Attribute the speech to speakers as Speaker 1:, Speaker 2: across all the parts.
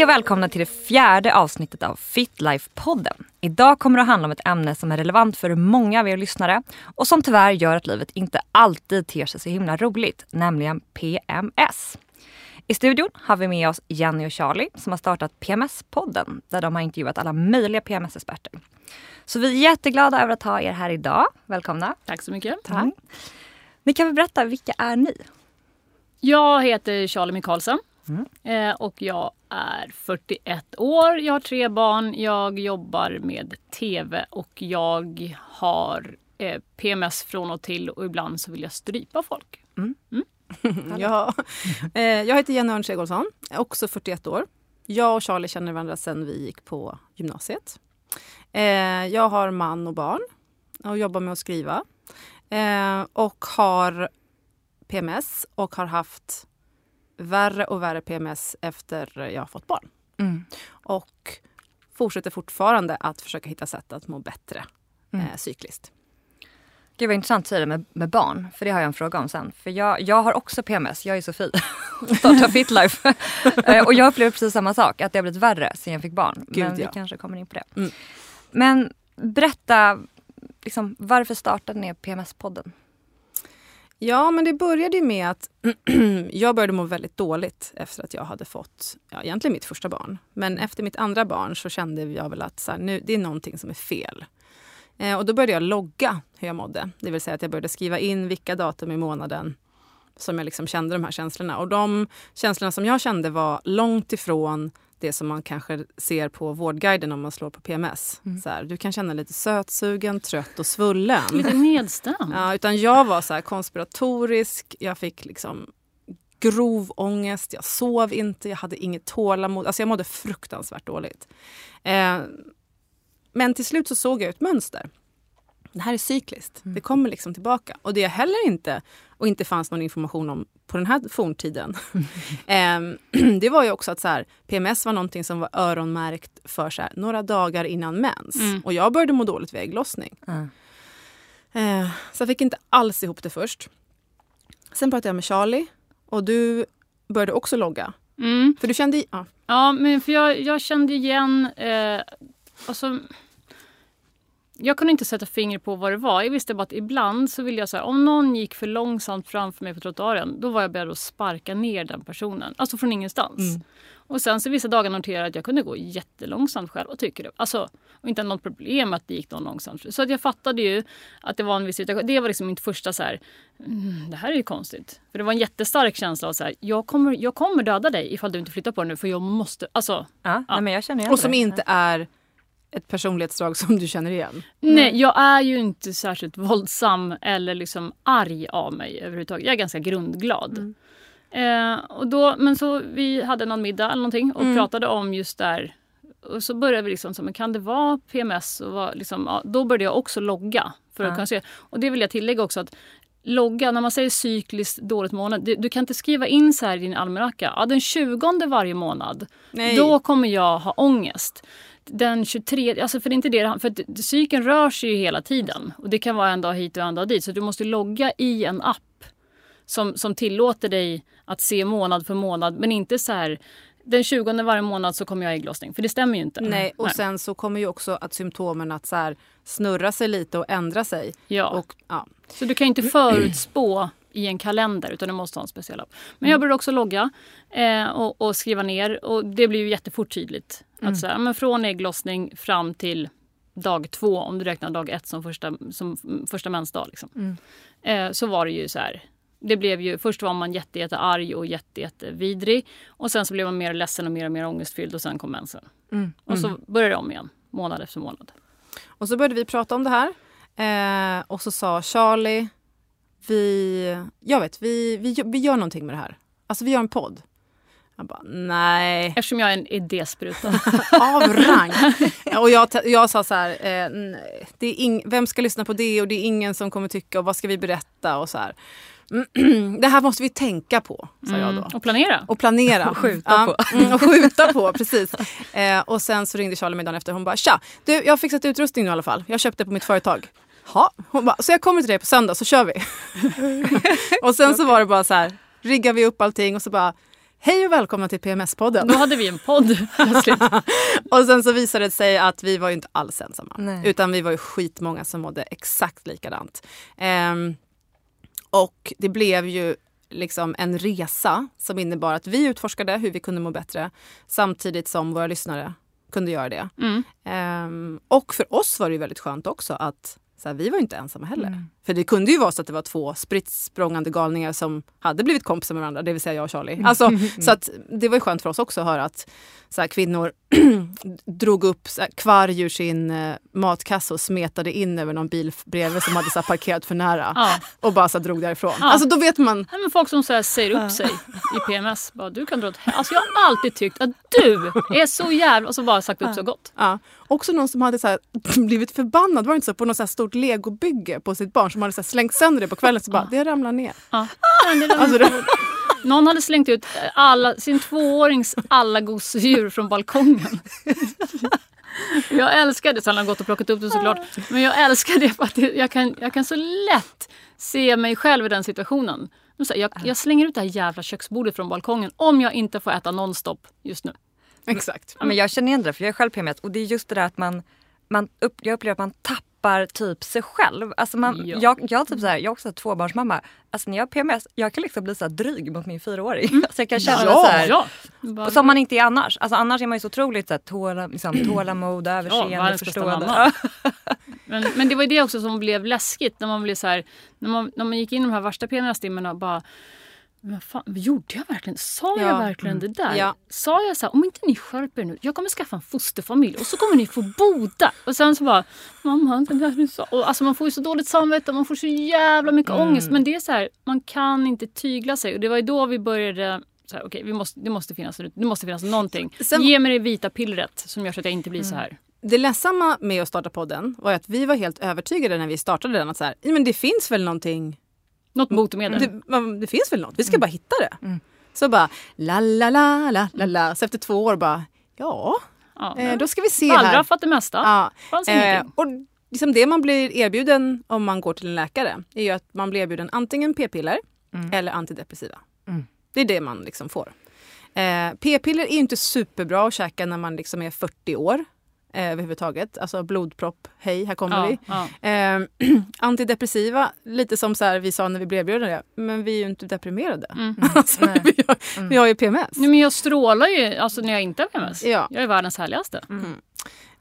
Speaker 1: Hej och välkomna till det fjärde avsnittet av Fitlife-podden. Idag kommer det att handla om ett ämne som är relevant för många av er lyssnare och som tyvärr gör att livet inte alltid ter sig så himla roligt, nämligen PMS. I studion har vi med oss Jenny och Charlie som har startat PMS-podden där de har intervjuat alla möjliga PMS-experter. Så vi är jätteglada över att ha er här idag. Välkomna.
Speaker 2: Tack så mycket.
Speaker 1: Tack. Mm. Ni kan väl berätta, vilka är ni?
Speaker 2: Jag heter Charlie Michaelsen mm. Eh, och jag är 41 år. Jag har tre barn. Jag jobbar med TV och jag har eh, PMS från och till och ibland så vill jag strypa folk. Mm.
Speaker 3: Mm. ja. Eh, jag heter Jenny Örn Segolsson, också 41 år. Jag och Charlie känner varandra sedan vi gick på gymnasiet. Jag har man och barn och jobbar med att skriva. Och har PMS och har haft värre och värre PMS efter jag har fått barn. Mm. Och fortsätter fortfarande att försöka hitta sätt att må bättre mm. eh, cykliskt.
Speaker 1: Gud vad intressant att säga det med, med, barn, för det har jag en fråga om sen. För jag, jag har också PMS, jag är Sofie, startar Fitlife. Eh, och jag upplever precis samma sak, att det har blivit värre sen jag fick barn. Gud, Men vi ja. kanske kommer in på det. Mm. Men berätta, liksom, varför startade ni PMS-podden?
Speaker 3: Ja, men det började ju med att jag började må väldigt dåligt efter att jag hade fått ja, egentligen mitt första barn. Men efter mitt andra barn så kände jag väl att så här, nu, det är någonting som är fel. Eh, och då började jag logga hur jag mådde. Det vill säga att jag började skriva in vilka datum i månaden som jag liksom kände de här känslorna. Och de känslorna som jag kände var långt ifrån det som man kanske ser på Vårdguiden om man slår på PMS. Mm. Så här, du kan känna lite sötsugen, trött och svullen.
Speaker 2: Lite nedstämd.
Speaker 3: Ja, utan jag var så konspiratorisk. Jag fick liksom grov ångest, jag sov inte, jag hade inget tålamod. Alltså jag mådde fruktansvärt dåligt. Eh, men till slut så såg jag ett mönster. Det här är cykliskt. Mm. Det kommer liksom tillbaka. Och det jag heller inte, och inte fanns någon information om på den här forntiden, eh, det var ju också att så här, PMS var någonting som var öronmärkt för så här, några dagar innan mens. Mm. Och jag började må dåligt vid ägglossning. Mm. Eh, så jag fick inte alls ihop det först. Sen pratade jag med Charlie och du började också logga. Mm. För du kände...
Speaker 2: Ja, ja men för jag, jag kände igen... Eh, alltså, jag kunde inte sätta fingret på vad det var. Jag visste bara att ibland så ville jag säga om någon gick för långsamt framför mig på trottoaren, då var jag beredd att sparka ner den personen. Alltså från ingenstans. Mm. Och sen så vissa dagar noterade jag att jag kunde gå jättelångsamt själv och tycker det. Alltså, och inte något problem att det gick någon långsamt. Så att jag fattade ju att det var en viss situation. Det var liksom mitt första så här, mm, det här är ju konstigt. För det var en jättestark känsla av så här, jag kommer, jag kommer döda dig ifall du inte flyttar på dig nu för jag måste, alltså.
Speaker 1: Ja, ja. Nej, men jag känner
Speaker 3: Och som det. inte är ett personlighetsdrag som du känner igen?
Speaker 2: Nej, jag är ju inte särskilt våldsam eller liksom arg av mig överhuvudtaget. Jag är ganska grundglad. Mm. Eh, och då, men så vi hade någon middag eller någonting och mm. pratade om just där. Och så började vi liksom, så, men kan det vara PMS? Och var, liksom, ja, då började jag också logga. För att kunna se. Och det vill jag tillägga också att logga, när man säger cykliskt dåligt månad, du, du, kan inte skriva in så här i din almanacka, ja, den 20 varje månad, Nej. då kommer jag ha ångest den 23, alltså för det är inte det, för cykeln rör sig ju hela tiden och det kan vara en dag hit och en dag dit så du måste logga i en app som, som tillåter dig att se månad för månad men inte så här den 20 varje månad så kommer jag ägglossning. För det stämmer ju inte.
Speaker 3: Nej, och Nej. sen så kommer ju också att symptomen att så här, snurra sig lite och ändra sig.
Speaker 2: Ja. Och, ja. Så du kan inte förutspå i en kalender utan du måste ha en speciell app. Men jag började också logga eh, och, och, skriva ner och det blir ju jättefort tydligt. Mm. Att så här, men från ägglossning fram till dag två, om du räknar dag ett som första, som första mensdag. Liksom. Mm. Eh, så var det ju så här. Det blev ju, först var man jätte, jätte arg och jätte, jätte vidrig. Och sen så blev man mer ledsen och mer och mer ångestfylld och sen kom mensen. Mm. Och så mm. började det om igen, månad efter månad.
Speaker 3: Och så började vi prata om det här. Eh, och så sa Charlie vi, jag vet, vi, vi, vi gör någonting med det här. Alltså vi gör en podd. Jag bara, nej.
Speaker 2: Eftersom jag är en idéspruta.
Speaker 3: Av rang. Och jag, jag sa så här, eh, det är ing, vem ska lyssna på det och det är ingen som kommer tycka och vad ska vi berätta och så här. det här måste vi tänka på, sa jag då.
Speaker 2: Mm, och planera.
Speaker 3: Och planera.
Speaker 1: och skjuta ja,
Speaker 3: på. Mm, och skjuta på, precis. Eh, och sen så ringde Charlie mig dagen efter. Hon bara, tja, du, jag har fixat utrustning nu i alla fall. Jag köpte på mitt företag. Ha. Hon bara, så jag kommer till dig på söndag så kör vi. och sen så var det bara så här, riggar vi upp allting och så bara hej och välkomna till PMS-podden.
Speaker 2: Då hade vi en podd plötsligt.
Speaker 3: och sen så visade det sig att vi var ju inte alls ensamma.
Speaker 1: Nej.
Speaker 3: Utan vi var ju skitmånga som mådde exakt likadant. Ehm, och det blev ju liksom en resa som innebar att vi utforskade hur vi kunde må bättre samtidigt som våra lyssnare kunde göra det.
Speaker 2: Mm.
Speaker 3: Ehm, och för oss var det väldigt skönt också att så här, vi var inte ensamma heller.
Speaker 1: Mm.
Speaker 3: För det kunde ju vara så att det var två spritt språngande galningar som hade blivit kompisar med varandra, det vill säga jag och Charlie. Alltså, så att det var ju skönt för oss också att höra att så här, kvinnor drog upp kvarg ur sin eh, matkasse och smetade in över någon bil bredvid som hade så parkerat för nära.
Speaker 2: Ja.
Speaker 3: Och bara så drog därifrån.
Speaker 2: Ja.
Speaker 3: Alltså då vet man.
Speaker 2: Nej, men folk som så säger upp sig i PMS. Bara, du kan dra åt alltså, Jag har alltid tyckt att du är så jävla... Och så bara sagt upp så gott.
Speaker 3: Ja. Också någon som hade så blivit förbannad, var inte så, på något så stort legobygge på sitt barn som hade så slängt sönder det på kvällen så bara, det ramlar ner.
Speaker 2: Ja. Men det där-
Speaker 3: Alltså, det,
Speaker 2: Någon hade slängt ut alla, sin tvåårings alla gosedjur från balkongen. Jag älskar det, så han har gått och plockat upp det såklart. Men jag älskar det för att jag kan, jag kan så lätt se mig själv i den situationen. Jag, jag slänger ut det här jävla köksbordet från balkongen om jag inte får äta nonstop just nu.
Speaker 3: exakt.
Speaker 1: Ja, men jag känner igen det för jag är själv PMS och det är just det där att man, man upp, jag upplever att man tappar typ sig själv. Alltså man,
Speaker 2: Ja.
Speaker 1: jag, jag, typ så här, jag är också tvåbarnsmamma. Alltså när jag har PMS, jag kan liksom bli så här dryg mot min fyraåring. Alltså jag kan känna
Speaker 3: Ja,
Speaker 1: så här,
Speaker 2: Ja,
Speaker 1: Som man inte är annars. Alltså annars är man ju så otroligt så här, tåla, liksom, tålamod, överseende,
Speaker 2: bästa
Speaker 1: förstående.
Speaker 2: Men, men det var ju det också som blev läskigt när man blev så här, när man, när man gick in i de här värsta PMS-timmarna och bara men fan, gjorde jag verkligen? Sa jag
Speaker 3: Ja.
Speaker 2: verkligen det där?
Speaker 3: Ja.
Speaker 2: Sa jag så här, om inte ni skärper er nu, jag kommer skaffa en fosterfamilj och så kommer ni få boda. Och sen så bara, mamma, det där du sa. Och alltså man får ju så dåligt samvete, man får så jävla mycket
Speaker 3: Mm.
Speaker 2: ångest. Men det är så här, man kan inte tygla sig. Och det var ju då vi började så här, okej, vi måste, det, måste finnas, det måste finnas någonting.
Speaker 3: Sen-
Speaker 2: Ge mig det vita pillret som gör så att jag inte blir så här.
Speaker 3: Det ledsamma med att starta podden var att vi var helt övertygade när vi startade den att så här, "Ja, men det finns väl någonting
Speaker 2: Något botemedel.
Speaker 3: Det, man- det finns väl något, vi ska bara hitta det. Så bara la la la la la la. Så efter två år bara ja,
Speaker 2: Ja,
Speaker 3: eh, då ska vi se här.
Speaker 2: Wallraffat det mesta.
Speaker 3: Ja. Eh, och liksom det man blir erbjuden om man går till en läkare är ju att man blir erbjuden antingen p-piller eller antidepressiva.
Speaker 1: Mm.
Speaker 3: Det är det man liksom får. Eh, p-piller är inte superbra att käka när man liksom är 40 år eh, överhuvudtaget. Alltså blodpropp, hej, här kommer
Speaker 2: Ja,
Speaker 3: vi.
Speaker 2: ja.
Speaker 3: Eh, antidepressiva, lite som så här, vi sa när vi blev erbjudna det, men vi är ju inte deprimerade.
Speaker 2: Mm.
Speaker 3: alltså, vi, har, vi har ju PMS.
Speaker 2: Nej, men jag strålar ju alltså, när jag inte har PMS.
Speaker 3: Ja.
Speaker 2: Jag är världens härligaste.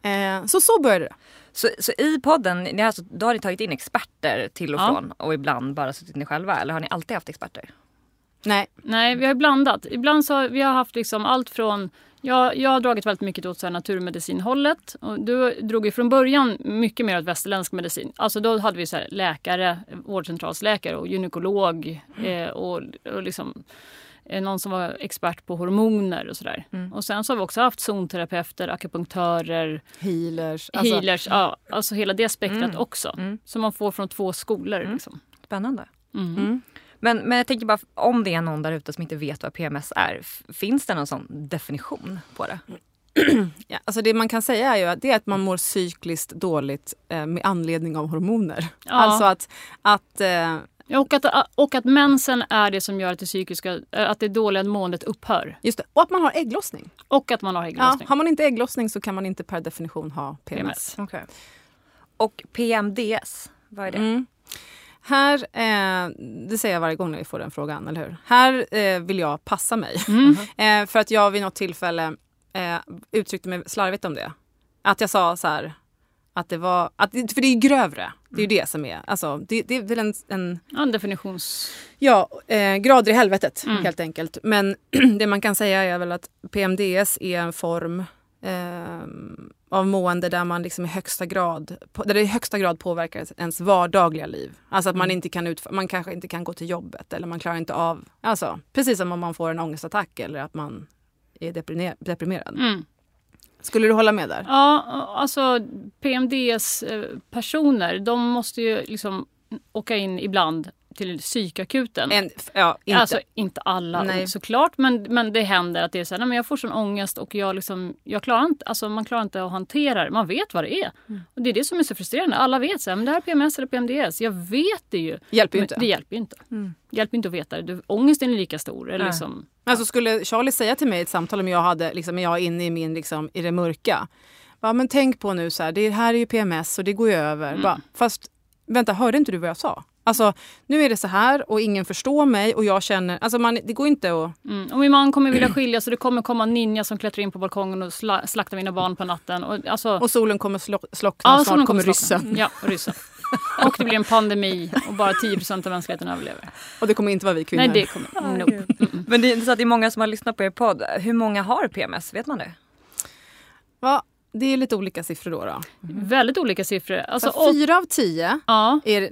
Speaker 3: Eh, så så började det.
Speaker 1: Så, så i podden, ni har alltså, då har ni tagit in experter till och
Speaker 2: Ja.
Speaker 1: från och ibland bara suttit ni själva eller har ni alltid haft experter?
Speaker 3: Nej,
Speaker 2: Nej, vi har blandat. Ibland så har vi har haft liksom allt från jag, jag har dragit väldigt mycket åt så här naturmedicinhållet. Och du drog ju från början mycket mer åt västerländsk medicin. Alltså då hade vi så läkare, vårdcentralsläkare och gynekolog eh, och, och liksom eh, någon som var expert på hormoner och sådär. Och sen så har vi också haft zonterapeuter, akupunktörer,
Speaker 3: healers. Alltså,
Speaker 2: healers, ja, alltså hela det spektrat
Speaker 1: Mm.
Speaker 2: också.
Speaker 1: Mm.
Speaker 2: Som man får från två skolor. Liksom.
Speaker 1: Spännande.
Speaker 2: Mm.
Speaker 1: Men, men jag tänker bara om det är någon där ute som inte vet vad PMS är. Finns det någon sån definition på det?
Speaker 3: Ja, alltså det man kan säga är ju att, det är att man mår cykliskt dåligt eh, med anledning av hormoner.
Speaker 2: Ja.
Speaker 3: Alltså att, att eh,
Speaker 2: Och att, och att mensen är det som gör att det psykiska, äh, att det dåliga måendet upphör.
Speaker 3: just det, och att man har ägglossning.
Speaker 2: Och att man har
Speaker 3: Ja,
Speaker 2: ägglossning.
Speaker 3: har man inte ägglossning så kan man inte per definition ha PMS.
Speaker 1: Okay. Och PMDS, vad är det?
Speaker 3: Mm. Här, eh, det säger jag varje gång när vi får den frågan, eller hur? Här eh, vill jag passa mig.
Speaker 2: Mm.
Speaker 3: Eh, för att jag vid något tillfälle eh, uttryckte mig slarvigt om det. Att jag sa så här, att det var, att, för det är grövre. Det är ju det som är, alltså det, det är väl en, en
Speaker 2: Ja, en definitions...
Speaker 3: ja, eh, grader i helvetet
Speaker 2: Mm.
Speaker 3: helt enkelt. Men det man kan säga är väl att PMDS är en form eh, av mående där man liksom i högsta grad, där det i högsta grad påverkar ens vardagliga liv. Alltså att man inte kan utföra, man kanske inte kan gå till jobbet eller man klarar inte av, alltså precis som om man får en ångestattack eller att man är deprimer- deprimerad.
Speaker 2: Mm.
Speaker 3: Skulle du hålla med där?
Speaker 2: Ja, alltså PMDS-personer, de måste ju liksom åka in ibland till psykakuten.
Speaker 3: En, ja, inte.
Speaker 2: Alltså inte alla
Speaker 3: Nej.
Speaker 2: såklart men, men det händer att det är så här, nej, men jag får sån ångest och jag liksom, jag klarar inte, alltså man klarar inte att hantera det. Man vet vad det är.
Speaker 3: Mm.
Speaker 2: Och det är det som är så frustrerande. Alla vet så här, men det här är PMS eller PMDS. Jag vet det ju.
Speaker 3: Hjälper ju inte.
Speaker 2: Det hjälper ju inte. Det hjälper inte att veta det. Ångesten är lika stor. Eller
Speaker 1: Nej.
Speaker 2: liksom,
Speaker 3: Alltså skulle Charlie säga till mig i ett samtal om jag hade, liksom, jag är inne i min, liksom, i det mörka. Ja, men tänk på nu så här, det här är ju PMS och det går ju över. Bara, fast vänta, hörde inte du vad jag sa? Alltså nu är det så här och ingen förstår mig och jag känner, alltså man, det går inte att...
Speaker 2: mm. Och min man kommer vilja skilja så det kommer komma ninja som klättrar in på balkongen och sla, slaktar mina barn på natten. Och, alltså,
Speaker 3: Och solen kommer slo, slockna
Speaker 2: ja,
Speaker 3: och snart kommer
Speaker 2: slockna.
Speaker 3: ryssen.
Speaker 2: Ja, och ryssen. Och det blir en pandemi och bara 10% av mänskligheten överlever.
Speaker 3: Och det kommer inte vara vi kvinnor.
Speaker 2: Nej, det kommer... Nope.
Speaker 1: Men det är så att det är många som har lyssnat på er podd. Hur många har PMS? Vet man det?
Speaker 3: Va? Det är lite olika siffror då. då.
Speaker 2: Väldigt olika siffror. Alltså,
Speaker 3: Så
Speaker 2: och,
Speaker 3: fyra av tio
Speaker 2: ja,
Speaker 3: är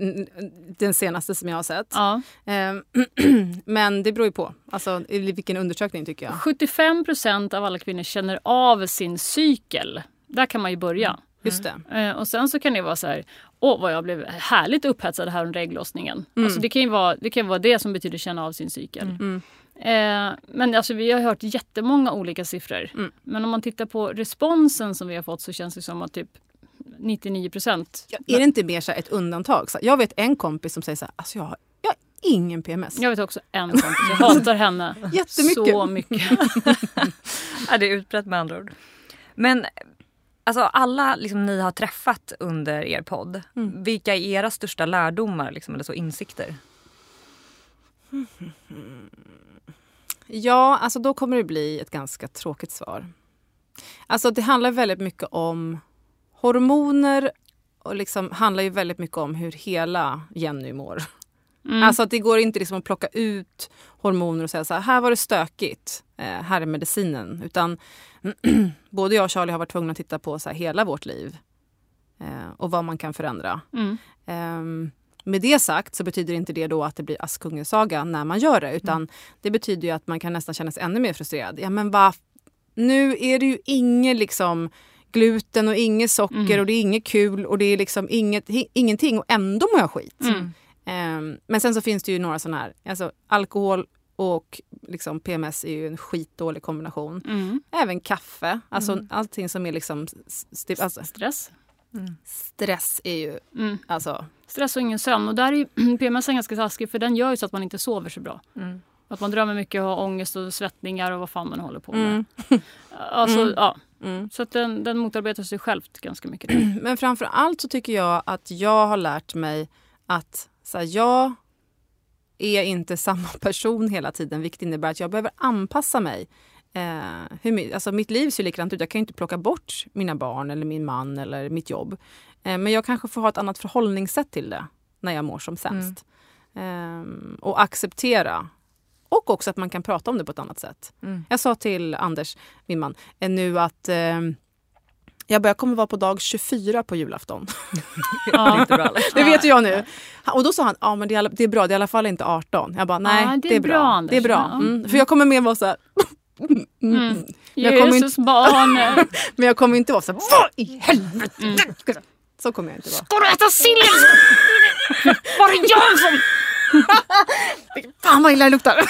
Speaker 3: den senaste som jag har sett.
Speaker 2: ja.
Speaker 3: Ehm, Men det beror ju på. Alltså, vilken undersökning tycker jag.
Speaker 2: 75% av alla kvinnor känner av sin cykel. Där kan man ju börja.
Speaker 3: Just det.
Speaker 2: Eh, och sen så kan det vara så här, åh vad jag blev härligt upphetsad här under ägglossningen. Alltså det kan ju vara det, kan vara det som betyder känna av sin cykel.
Speaker 3: Mm.
Speaker 2: Eh, men alltså vi har hört jättemånga olika siffror.
Speaker 3: Mm.
Speaker 2: Men om man tittar på responsen som vi har fått så känns det som att typ 99 procent.
Speaker 3: Ja, är det inte mer så ett undantag? Så jag vet en kompis som säger så här, alltså jag har, jag har ingen PMS.
Speaker 2: Jag vet också en kompis, jag hatar henne
Speaker 3: Jättemycket.
Speaker 2: så mycket.
Speaker 1: Ja, det är utbrett med andra ord. Men alltså alla liksom, ni har träffat under er podd. Vilka är era största lärdomar liksom, eller så insikter?
Speaker 3: Ja, alltså då kommer det bli ett ganska tråkigt svar. Alltså det handlar väldigt mycket om hormoner och liksom handlar ju väldigt mycket om hur hela Jenny mår.
Speaker 2: Mm.
Speaker 3: Alltså att det går inte liksom att plocka ut hormoner och säga så här, här var det stökigt, eh, här är medicinen. Utan både jag och Charlie har varit tvungna att titta på så här, hela vårt liv eh, och vad man kan förändra.
Speaker 2: Mm.
Speaker 3: Ehm, med det sagt så betyder inte det då att det blir Askungesaga när man gör det. Utan det betyder ju att man kan nästan känna sig ännu mer frustrerad. Ja men va, nu är det ju inget liksom gluten och inget socker
Speaker 2: Mm.
Speaker 3: och det är inget kul och det är liksom inget, ingenting och ändå mår jag skit.
Speaker 2: Mm.
Speaker 3: Ehm, men sen så finns det ju några sådana här, alltså alkohol och liksom PMS är ju en skitdålig kombination.
Speaker 2: Mm.
Speaker 3: Även kaffe, alltså allting som är liksom st- alltså,
Speaker 2: Stress.
Speaker 3: Stress är ju
Speaker 2: Mm.
Speaker 3: alltså
Speaker 2: Stress och ingen sömn. Och där är PMS ganska taskig för den gör ju så att man inte sover så bra.
Speaker 1: Mm.
Speaker 2: Att man drömmer mycket och har ångest och svettningar och vad fan man håller på med.
Speaker 3: Mm.
Speaker 2: Alltså,
Speaker 3: Mm.
Speaker 2: ja.
Speaker 3: Mm.
Speaker 2: Så att den, den motarbetar sig självt ganska mycket. där.
Speaker 3: Men framför allt så tycker jag att jag har lärt mig att så här, jag är inte samma person hela tiden vilket innebär att jag behöver anpassa mig. Eh, hur, alltså mitt liv ser likadant ut. Jag kan inte plocka bort mina barn eller min man eller mitt jobb. Eh, men jag kanske får ha ett annat förhållningssätt till det när jag mår som sämst. Eh, och acceptera. Och också att man kan prata om det på ett annat sätt.
Speaker 1: Mm.
Speaker 3: Jag sa till Anders, min man, eh, nu att eh, jag börjar kommer vara på dag 24 på julafton.
Speaker 1: Det är inte bra?
Speaker 3: Det vet ju jag nu. Och då sa han, ja men det är, det är bra, det är i alla fall inte 18. Jag bara, nej
Speaker 2: Ja,
Speaker 3: det, är bra.
Speaker 2: Anders.
Speaker 3: Det är bra.
Speaker 2: Ja.
Speaker 3: Mm. För jag kommer mer vara så här,
Speaker 2: Mm.
Speaker 3: kommer
Speaker 2: Jesus barn.
Speaker 3: men jag kommer inte vara så här, vad i helvete.
Speaker 2: Mm.
Speaker 3: Så kommer jag inte vara.
Speaker 2: Ska du äta sill? Var jag som...
Speaker 3: Fan vad illa det luktar.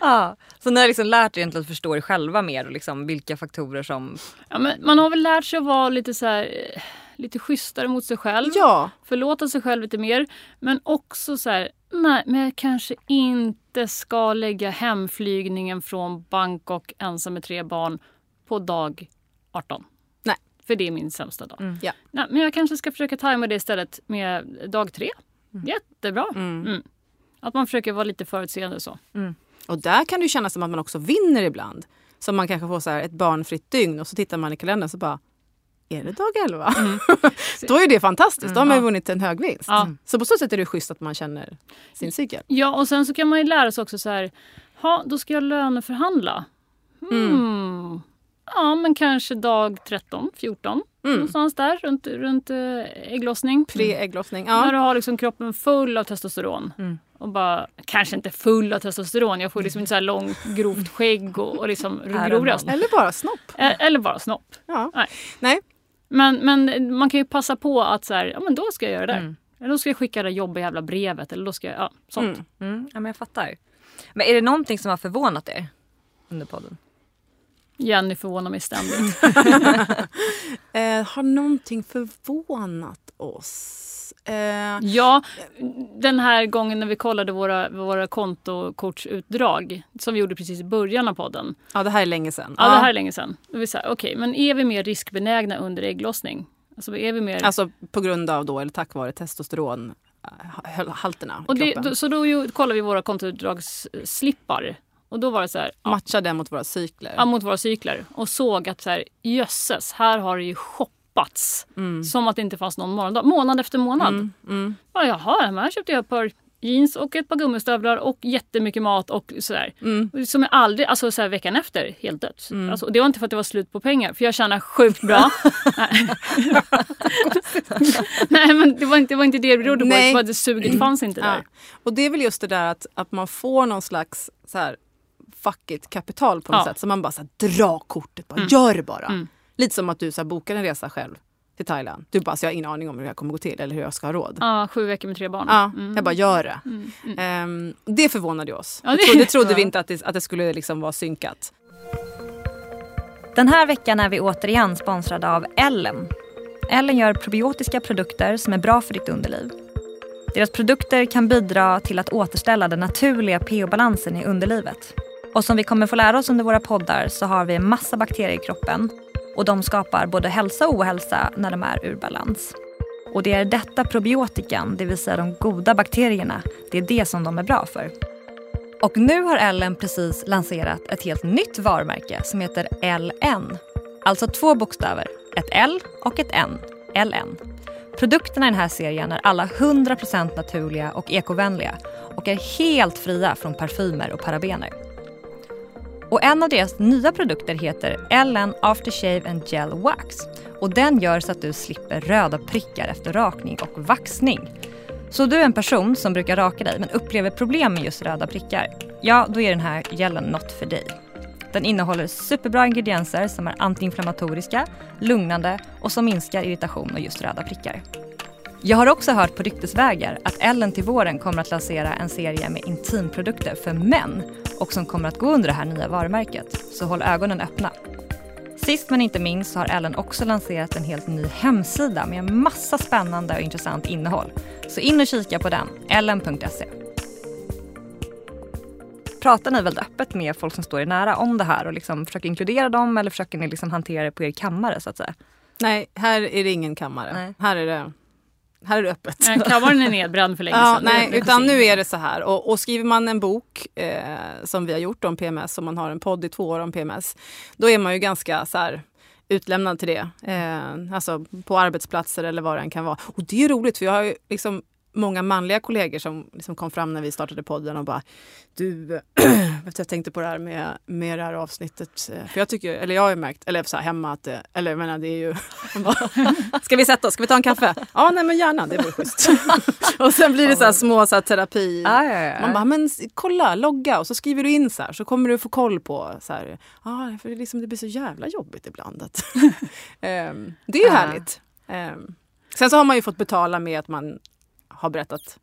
Speaker 1: Ja. Så ni har liksom lärt er att förstå er själva mer och liksom vilka faktorer som...
Speaker 2: Ja, men man har väl lärt sig att vara lite så här, eh, lite schysstare mot sig själv.
Speaker 3: ja,
Speaker 2: Förlåta sig själv lite mer. Men också så här, nej men jag kanske inte ska lägga hemflygningen från Bangkok ensam med tre barn på dag 18.
Speaker 3: Nej.
Speaker 2: För det är min sämsta dag.
Speaker 1: Mm.
Speaker 3: Ja.
Speaker 2: Nej, men jag kanske ska försöka tajma det istället med dag tre. Jättebra.
Speaker 3: Mm.
Speaker 2: Mm. Att man försöker vara lite förutseende så.
Speaker 3: och där kan det kännas som att man också vinner ibland. Som man kanske får så här ett barnfritt dygn och så tittar man i kalendern så bara, är det dag 11? Då är det fantastiskt, då har man ju vunnit en hög vinst.
Speaker 2: Ja.
Speaker 3: Så på så sätt är det schysst att man känner sin cykel.
Speaker 2: Ja, och sen så kan man ju lära sig också så här, ha, då ska jag löneförhandla. Hmm. Ja, men kanske dag 13, 14.
Speaker 3: Mm.
Speaker 2: Någonstans där runt, runt eh, ägglossning.
Speaker 3: Pre-ägglossning.
Speaker 2: När
Speaker 3: Ja.
Speaker 2: du har liksom kroppen full av testosteron.
Speaker 1: Mm.
Speaker 2: Och bara, kanske inte full av testosteron. Jag får liksom inte så här långt grovt skägg och, och liksom.
Speaker 3: Eller bara snopp.
Speaker 2: E- Eller bara snopp.
Speaker 3: Ja.
Speaker 2: Nej.
Speaker 3: Nej.
Speaker 2: Men, men man kan ju passa på att så här, ja men då ska jag göra det.
Speaker 1: Mm.
Speaker 2: Eller då ska jag skicka det jobbiga jävla brevet. Eller då ska jag, ja, sånt.
Speaker 3: Mm.
Speaker 1: Mm, ja, men jag fattar. Men är det någonting som har förvånat er under podden?
Speaker 2: Jenny förvånar mig ständigt.
Speaker 3: Eh, har någonting förvånat oss? Eh,
Speaker 2: Ja, den här gången när vi kollade våra, våra kontokortsutdrag som vi gjorde precis i början av podden.
Speaker 3: ja, det här är länge sedan.
Speaker 2: Ja, det här är länge sedan. Okej, men är vi mer riskbenägna under ägglossning? Alltså är vi mer...
Speaker 3: Alltså på grund av då, eller tack vare testosteronhalterna
Speaker 2: och
Speaker 3: i
Speaker 2: det, då, så då ju, kollade vi våra kontoutdragsslippar. Och då var det så här, ja,
Speaker 3: Matchar det mot våra cykler.
Speaker 2: ja, mot våra cykler. Och såg att så här, jösses, här har det ju shoppats. Som att det inte fanns någon morgondag. Månad efter månad.
Speaker 3: Mm, mm.
Speaker 2: Ja, jaha, här köpte jag ett par jeans och ett par gummistövlar och jättemycket mat och sådär.
Speaker 3: Mm.
Speaker 2: Som jag aldrig, alltså så veckan efter, helt dött. Alltså, och det var inte för att det var slut på pengar, för jag tjänar sjukt bra. Nej men det var inte det, var inte det berodde på, det var det suget fanns inte
Speaker 3: Ja.
Speaker 2: där.
Speaker 3: Och det är väl just det där att, att man får någon slags så här, fuck it-kapital på något
Speaker 2: Ja.
Speaker 3: sätt. Så man bara så här, dra kortet, bara, gör det bara. Lite som att du så här, bokar en resa själv till Thailand. Du bara, så jag har ingen aning om hur det här kommer gå till eller hur jag ska ha råd.
Speaker 2: Ja, sju veckor med tre barn.
Speaker 3: Ja,
Speaker 2: Mm.
Speaker 3: jag bara gör det. Ehm, det förvånade oss.
Speaker 2: Ja,
Speaker 3: det,
Speaker 2: det-
Speaker 3: trodde, det trodde vi inte att det, att det skulle liksom vara synkat.
Speaker 1: Den här veckan är vi återigen sponsrade av Ellen. Ellen gör probiotiska produkter som är bra för ditt underliv. Deras produkter kan bidra till att återställa den naturliga pH-balansen i underlivet. Och som vi kommer få lära oss under våra poddar så har vi en massa bakterier i kroppen och de skapar både hälsa och ohälsa när de är ur balans. Och det är detta probiotikan, det vill säga de goda bakterierna, det är det som de är bra för. Och nu har Ellen precis lanserat ett helt nytt varumärke som heter LN. Alltså två bokstäver, ett L och ett N. LN. Produkterna i den här serien är alla 100% naturliga och ekovänliga och är helt fria från parfymer och parabener. Och en av deras nya produkter heter Ellen Aftershave and Gel Wax. Och den gör så att du slipper röda prickar efter rakning och vaxning. Så du är en person som brukar raka dig men upplever problem med just röda prickar? Ja, då är den här gelen något för dig. Den innehåller superbra ingredienser som är antiinflammatoriska, lugnande och som minskar irritation och just röda prickar. Jag har också hört på ryktesvägar att Ellen till våren kommer att lansera en serie med intimprodukter för män och som kommer att gå under det här nya varumärket. Så håll ögonen öppna. Sist men inte minst så har Ellen också lanserat en helt ny hemsida med en massa spännande och intressant innehåll. Så in och kika på den, ellen.se. Pratar ni väldigt öppet med folk som står er nära om det här och liksom försöker inkludera dem eller försöker ni liksom hantera det på er kammare så att säga?
Speaker 3: Nej, här är det ingen kammare.
Speaker 1: Nej.
Speaker 3: Här är det, här är det öppet.
Speaker 2: Nej, Kammaren är nedbränd för länge
Speaker 3: Ja,
Speaker 2: sedan.
Speaker 3: nej, utan nu är det så här. Och, och skriver man en bok eh, som vi har gjort om PMS, om man har en podd i två år om PMS, då är man ju ganska så här utlämnad till det. Eh, alltså på arbetsplatser eller vad det än kan vara. Och det är roligt för jag har ju liksom många manliga kollegor som liksom kom fram när vi startade podden och bara du, jag tänkte på det här med, med det här avsnittet. För jag tycker, eller jag har ju märkt, eller så här hemma att det, eller jag menar det är ju, ska vi sätta oss, ska vi ta en kaffe? Ja, nej men gärna, det vore schysst. och sen blir det så här små så här, terapi.
Speaker 1: Ja, ja, ja.
Speaker 3: Man bara, men kolla, logga och så skriver du in så här så kommer du få koll på så här, ja, för det, är liksom, det blir så jävla jobbigt ibland. Att, Ehm, det är ju härligt. Ehm, sen så har man ju fått betala med att man har berättat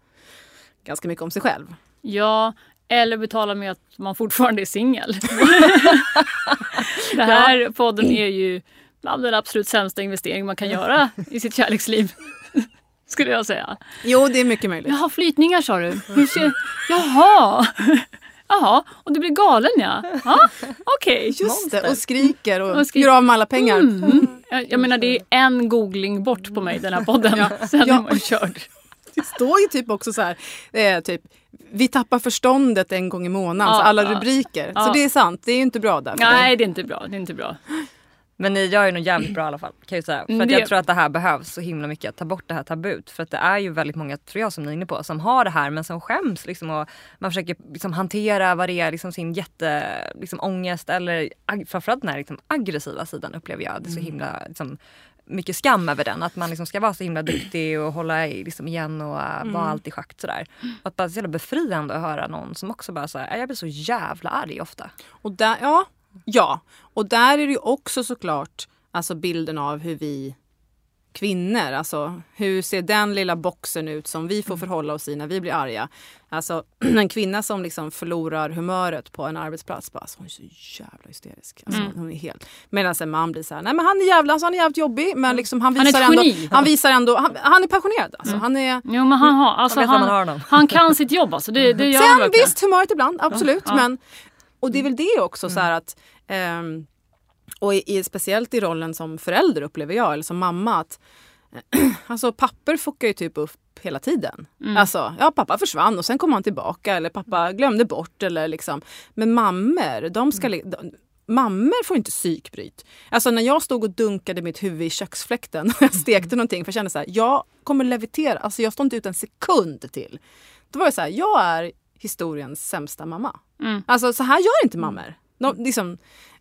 Speaker 3: ganska mycket om sig själv.
Speaker 2: Ja, eller betala med att man fortfarande är singel. det här podden är ju bland den absolut sämsta investering man kan göra i sitt kärleksliv. Skulle jag säga.
Speaker 3: Jo, det är mycket möjligt.
Speaker 2: Jaha, flytningar sa du. Hur ser... Jaha. Jaha, och du blir galen ja. ja Okej.
Speaker 3: Just det, och skriker och,
Speaker 2: Och skriker.
Speaker 3: gör av med alla pengar.
Speaker 2: Mm. Jag, jag menar det är en googling bort på mig den här podden. Sen är
Speaker 3: Ja.
Speaker 2: man ju körd.
Speaker 3: Det står ju typ också så här, eh, typ, vi tappar förståndet en gång i månaden,
Speaker 2: Ja,
Speaker 3: så alla
Speaker 2: ja.
Speaker 3: rubriker.
Speaker 2: Ja.
Speaker 3: Så det är sant, det är ju inte bra där för.
Speaker 2: Nej, det är inte bra. Det är inte bra.
Speaker 1: Men ni gör ju nog jävligt bra i alla fall. Kan jag, säga. För
Speaker 2: Mm,
Speaker 1: att
Speaker 2: det-
Speaker 1: jag tror att det här behövs så himla mycket. Att ta bort det här tabut. För att det är ju väldigt många, tror jag som ni är inne på, som har det här men som skäms. Liksom, och man försöker liksom, hantera vad det är, liksom, sin jätte liksom, ångest eller ag- framförallt den här liksom, aggressiva sidan upplever jag. Det är så himla liksom, mycket skam över den. Att man liksom ska vara så himla duktig och hålla i, liksom, igen och uh, vara allt i schakt sådär. Att bara så jävla befriande att höra någon som också bara såhär, jag blir så jävla arg ofta.
Speaker 3: Och där, ja, ja, och där är det ju också såklart alltså bilden av hur vi kvinnor. Alltså, hur ser den lilla boxen ut som vi får
Speaker 1: Mm.
Speaker 3: förhålla oss i när vi blir arga? Alltså, en kvinna som liksom förlorar humöret på en arbetsplats, bara, alltså, hon är så jävla hysterisk. Alltså,
Speaker 2: Mm.
Speaker 3: hon är helt... Medan en man blir så här, nej men han är jävla, alltså, han är jävligt jobbig men liksom, han
Speaker 2: Han
Speaker 3: visar
Speaker 2: ett
Speaker 3: ändå...
Speaker 2: geni.
Speaker 3: Han visar ändå, han, han är passionerad alltså.
Speaker 1: Mm.
Speaker 3: Han är...
Speaker 2: Jo men han har, alltså, han,
Speaker 1: honom.
Speaker 2: han kan sitt jobb alltså. Det, det han
Speaker 3: Sen visst, humöret ibland, absolut.
Speaker 2: Ja.
Speaker 3: Men, och det är väl det också så här att ehm, och i, i, speciellt i rollen som förälder upplever jag, eller som mamma att alltså papper fuckar ju typ upp hela tiden.
Speaker 2: Mm.
Speaker 3: Alltså, ja pappa försvann och sen kom han tillbaka eller pappa glömde bort eller liksom. Men mammor, de ska li- de, Mammor får inte psykbryt. Alltså när jag stod och dunkade mitt huvud i köksfläkten när jag stekte någonting för jag kände så här, jag kommer levitera, alltså jag står inte ut en sekund till. Då var det så här, jag är historiens sämsta mamma.
Speaker 2: Mm.
Speaker 3: Alltså så här gör inte mammor. De, liksom,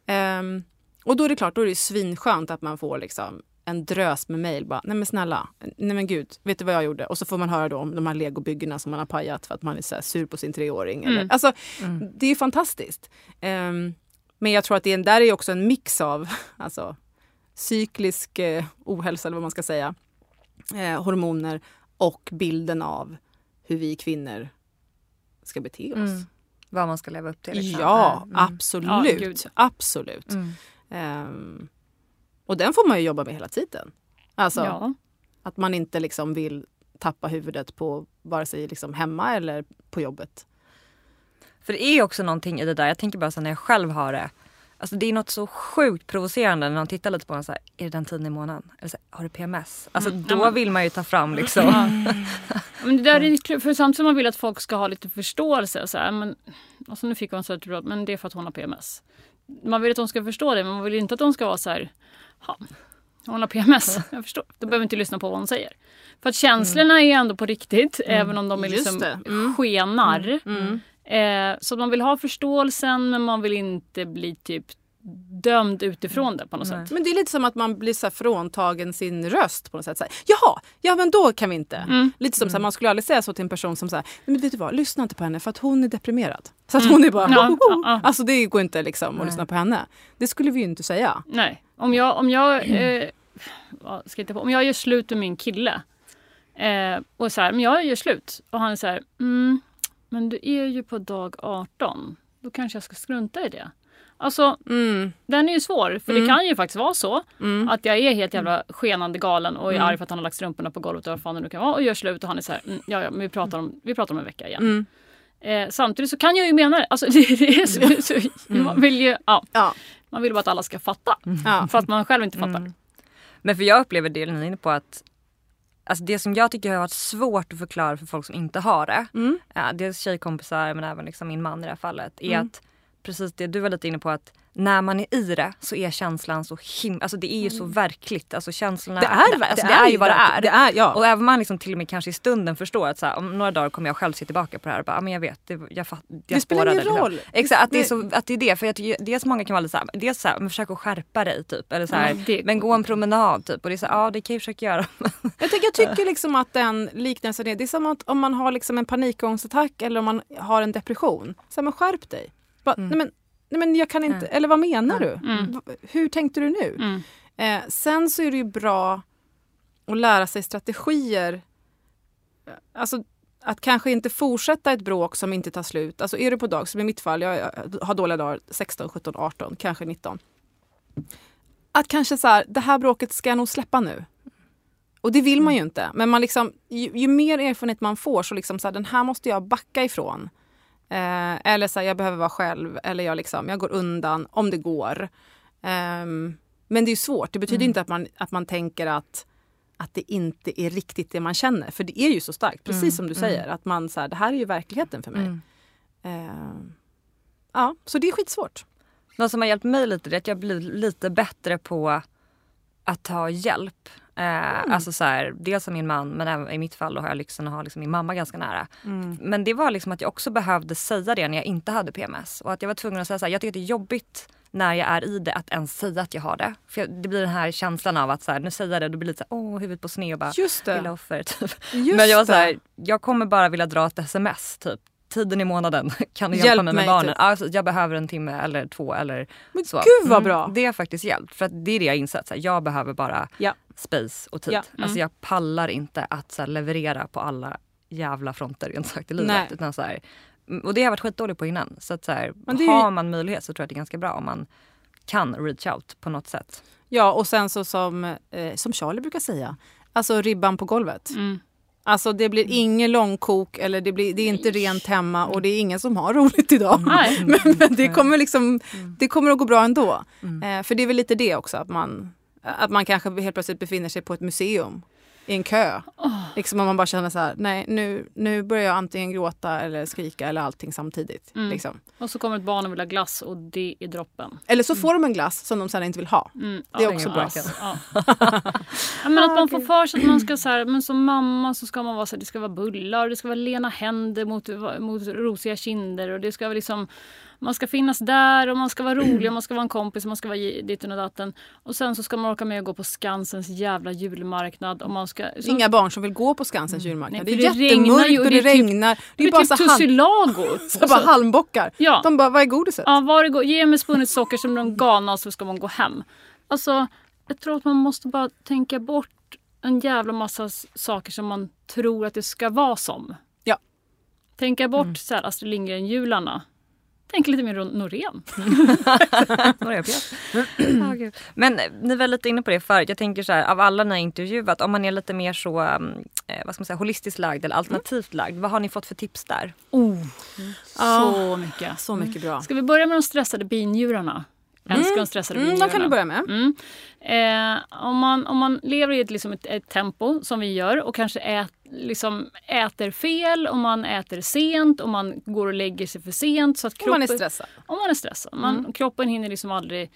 Speaker 3: ehm, och då är det klart, då är det svinskönt att man får liksom en drös med mejl. Nej men snälla, nej men gud, vet du vad jag gjorde? Och så får man höra då om de här legobyggena som man har pajat för att man är så sur på sin treåring. Eller,
Speaker 2: Mm.
Speaker 3: alltså,
Speaker 1: Mm.
Speaker 3: det är fantastiskt. Ehm, men jag tror att det är, där är också en mix av alltså, cyklisk eh, ohälsa, eller vad man ska säga, eh, hormoner och bilden av hur vi kvinnor ska bete oss.
Speaker 1: Mm. Vad man ska leva upp till. liksom.
Speaker 3: Ja,
Speaker 1: Mm.
Speaker 3: absolut.
Speaker 2: Ja,
Speaker 3: absolut.
Speaker 1: Mm.
Speaker 3: Ehm, och den får man ju jobba med hela tiden. Alltså
Speaker 2: Ja.
Speaker 3: att man inte liksom vill tappa huvudet på vare sig liksom hemma eller på jobbet.
Speaker 1: För det är också någonting i det där, jag tänker bara så när jag själv har det. Alltså det är något så sjukt provocerande när man tittar lite på en så här, är det den tiden i månaden? Eller så här, har du PMS? Alltså
Speaker 2: Mm.
Speaker 1: då
Speaker 2: men-
Speaker 1: vill man ju ta fram liksom.
Speaker 2: Ja. Men det där är för samtidigt som man vill att folk ska ha lite förståelse. Så här, men, alltså nu fick hon så här, men det är för att hon har PMS. Man vill att de ska förstå det men man vill inte att de ska vara så här, "Ja, hon har PMS, jag förstår. Då behöver inte lyssna på vad hon säger. För att känslorna är ändå på riktigt även om de är liksom.
Speaker 3: Mm.
Speaker 2: skenar.
Speaker 3: Mm.
Speaker 2: Eh, så man vill ha förståelsen men man vill inte bli typ dömd utifrån det på något
Speaker 1: Nej.
Speaker 2: sätt.
Speaker 3: Men det är lite som att man blir så fråntagen sin röst på något sätt. Så här, Jaha, ja men då kan vi inte.
Speaker 2: Mm.
Speaker 3: Lite som så här, man skulle aldrig säga så till en person som säger men vet du vad, lyssna inte på henne för att hon är deprimerad. Så att hon är bara
Speaker 2: Mm. Ja, ja, ja.
Speaker 3: Alltså det går inte liksom att
Speaker 1: Nej.
Speaker 3: lyssna på henne. Det skulle vi ju inte säga.
Speaker 2: Nej, om jag, om jag, eh, vad ska jag, på? om jag gör slut med min kille eh, och så här, men jag gör slut och han är så här, mm, men du är ju på dag 18, då kanske jag ska strunta i det. Alltså
Speaker 3: Mm.
Speaker 2: den är ju svår för
Speaker 3: Mm.
Speaker 2: det kan ju faktiskt vara så
Speaker 3: Mm.
Speaker 2: att jag är helt jävla skenande galen och är
Speaker 3: Mm.
Speaker 2: arg för att han har lagt strumporna på golvet och vad fan det nu kan vara och gör slut och han är så här, mm, ja ja men vi pratar om, vi pratar om en vecka igen.
Speaker 3: Mm.
Speaker 2: Eh, samtidigt så kan jag ju mena det. Alltså, det, det är så, så, man vill ju, ja,
Speaker 3: Ja.
Speaker 2: man vill bara att alla ska fatta. För att man själv inte fattar.
Speaker 1: Men för jag upplever det ni är inne på att Alltså det som jag tycker har varit svårt att förklara för folk som inte har det, ja, dels tjejkompisar men även liksom min man i det här fallet, är att precis det du var lite inne på att när man är i det så är känslan så himla, alltså det är ju så verkligt. Alltså känslorna,
Speaker 3: Det är,
Speaker 1: alltså det är ju vad det är.
Speaker 3: Det är ja.
Speaker 1: Och även man liksom till och med kanske i stunden förstår att så här, om några dagar kommer jag själv se tillbaka på det här och bara, ah, men jag vet, det, jag, fatt, jag
Speaker 3: det spelar ingen
Speaker 1: spårade, liksom.
Speaker 3: roll.
Speaker 1: Exakt, att det, är
Speaker 3: Det-
Speaker 1: så, att det är det. För jag tycker dels många kan vara lite såhär, dels såhär, men försök att skärpa dig typ. Eller såhär,
Speaker 2: det-
Speaker 1: men gå en promenad typ. Och det är såhär, ja det kan jag försöka göra.
Speaker 3: Jag, tycker, jag tycker liksom att den liknelsen är, det är som att om man har liksom en panikångestattack eller om man har en depression. Så här, men skärp dig. Bara,
Speaker 1: Mm.
Speaker 3: nej, men, nej men jag kan inte,
Speaker 1: Mm.
Speaker 3: eller vad menar du?
Speaker 2: Mm.
Speaker 3: Hur tänkte du nu?
Speaker 2: Mm.
Speaker 3: Eh, sen så är det ju bra att lära sig strategier. Alltså att kanske inte fortsätta ett bråk som inte tar slut. Alltså är du på dag, som i mitt fall, jag jag har dåliga dagar 16, 17, 18, kanske 19. Att kanske så här, det här bråket ska jag nog släppa nu. Och det vill man ju inte. Men man liksom, ju, ju mer erfarenhet man får så liksom så här, den här måste jag backa ifrån. Eh, eller så här, jag behöver vara själv. Eller jag, liksom, jag går undan om det går. Ehm, men det är svårt. Det betyder
Speaker 1: Mm.
Speaker 3: inte att man, att man tänker att, att det inte är riktigt det man känner. För det är ju så starkt, precis
Speaker 1: Mm,
Speaker 3: som du
Speaker 1: mm.
Speaker 3: säger. Att man så här, det här är ju verkligheten för mig.
Speaker 1: Mm.
Speaker 3: Ehm, ja, så det är skitsvårt.
Speaker 1: Något som har hjälpt mig lite är att jag blir lite bättre på att ta hjälp. Eh, Alltså så här, dels av min man men även i mitt fall då har jag lyxen att ha liksom min mamma ganska nära. Men det var liksom att jag också behövde säga det när jag inte hade PMS. Och att jag var tvungen att säga så här, jag tycker det är jobbigt när jag är i det att ens säga att jag har det. För jag, det blir den här känslan av att så här, nu säger jag det och då blir det lite så här, åh huvudet på sned och bara
Speaker 3: Just
Speaker 1: lilla
Speaker 3: det.
Speaker 1: offer typ.
Speaker 3: Just
Speaker 1: Men jag var så här, jag kommer bara vilja dra ett sms typ tiden i månaden kan du
Speaker 3: Hjälp
Speaker 1: hjälpa mig med barnen?
Speaker 3: typ.
Speaker 1: Alltså, jag behöver en timme eller två eller
Speaker 3: Men
Speaker 1: så.
Speaker 3: gud vad
Speaker 1: Mm,
Speaker 3: bra!
Speaker 1: Det har faktiskt hjälpt för att det är det jag har insett. Så här, jag behöver bara
Speaker 3: Ja.
Speaker 1: space och tid.
Speaker 3: Ja.
Speaker 1: Alltså jag pallar inte att så här, leverera på alla jävla fronter rent sagt i livet.
Speaker 3: Nej.
Speaker 1: Utan, så här, mm, och det har jag varit skitdålig på innan. Så att så här,
Speaker 3: Men det är ju-
Speaker 1: har man möjlighet så tror jag att det är ganska bra om man kan reach out på något sätt.
Speaker 3: Ja, och sen så som, eh, som Charlie brukar säga, alltså ribban på golvet.
Speaker 2: Mm.
Speaker 3: Alltså det blir ingen långkok eller det, blir, det är inte rent hemma och det är ingen som har roligt idag.
Speaker 2: Nej.
Speaker 3: Men, men det kommer liksom,
Speaker 1: Mm.
Speaker 3: det kommer att gå bra ändå. Eh, för det är väl lite det också att man, att man kanske helt plötsligt befinner sig på ett museum i en kö. Liksom om man bara känner så här, nej nu, nu börjar jag antingen gråta eller skrika eller allting samtidigt.
Speaker 2: Mm.
Speaker 3: Liksom.
Speaker 2: Och så kommer ett barn och vill ha glass och det är droppen.
Speaker 3: Eller så får de en glass som de sen inte vill ha.
Speaker 2: Mm.
Speaker 3: Det är
Speaker 2: ja,
Speaker 3: också bra.
Speaker 2: Ja. ja, men att man får för sig att man ska så här, men som mamma så ska man vara så här, det ska vara bullar, det ska vara lena händer mot, mot rosiga kinder och det ska vara liksom man ska finnas där och man ska vara rolig och man ska vara en kompis och man ska vara ditten och datten. Och sen så ska man orka med att gå på Skansens jävla julmarknad. Och man ska, så,
Speaker 3: Inga barn som vill gå på Skansens julmarknad.
Speaker 2: Nej,
Speaker 3: det är
Speaker 2: det regnar
Speaker 3: jättemörkt
Speaker 2: ju
Speaker 3: och
Speaker 2: och
Speaker 3: det,
Speaker 2: det är typ-
Speaker 3: regnar. Det
Speaker 2: det
Speaker 3: är
Speaker 2: är
Speaker 3: bara
Speaker 2: typ tussilago.
Speaker 3: så bara halmbockar.
Speaker 2: Ja.
Speaker 3: De bara, vad är godiset?
Speaker 2: Ja, var det go- ge mig spunnet socker som de galna så ska man gå hem. Alltså, jag tror att man måste bara tänka bort en jävla massa saker som man tror att det ska vara som.
Speaker 3: Ja.
Speaker 2: Tänka bort så här Astrid Lindgren-jularna. Tänk lite mer Norén.
Speaker 1: Men eh, ni var lite inne på det förut. Jag tänker så här, av alla ni har intervjuat, om man är lite mer så um, eh, vad ska man säga, holistiskt lagd eller alternativt lagd, vad har ni fått för tips där?
Speaker 2: Oh,
Speaker 3: Ja.
Speaker 2: så mycket.
Speaker 3: Så mycket bra.
Speaker 2: Ska vi börja med de stressade binjurarna? Älskar de stressade
Speaker 3: Mm,
Speaker 2: binjurarna.
Speaker 3: de kan du börja med.
Speaker 2: Mm. Eh, om, man, om man lever i ett, liksom ett, ett tempo som vi gör och kanske ät, liksom äter fel, om man äter sent, om man går och lägger sig för sent. Så att
Speaker 3: Om
Speaker 2: kroppen,
Speaker 3: man är stressad.
Speaker 2: Om man är stressad. Man, Kroppen hinner liksom aldrig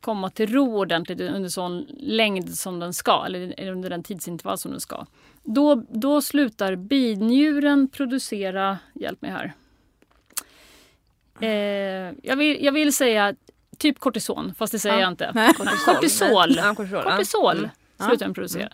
Speaker 2: komma till ro ordentligt under sån längd som den ska, eller under den tidsintervall som den ska. Då, då slutar binjuren producera, hjälp mig här. Eh, jag, vill, jag vill säga typ kortison, fast det säger
Speaker 3: Ja.
Speaker 2: jag inte.
Speaker 3: Nej.
Speaker 2: Kortisol.
Speaker 1: Ja, kortisol. ja.
Speaker 2: Kortisol
Speaker 3: Mm.
Speaker 2: slutar den producera.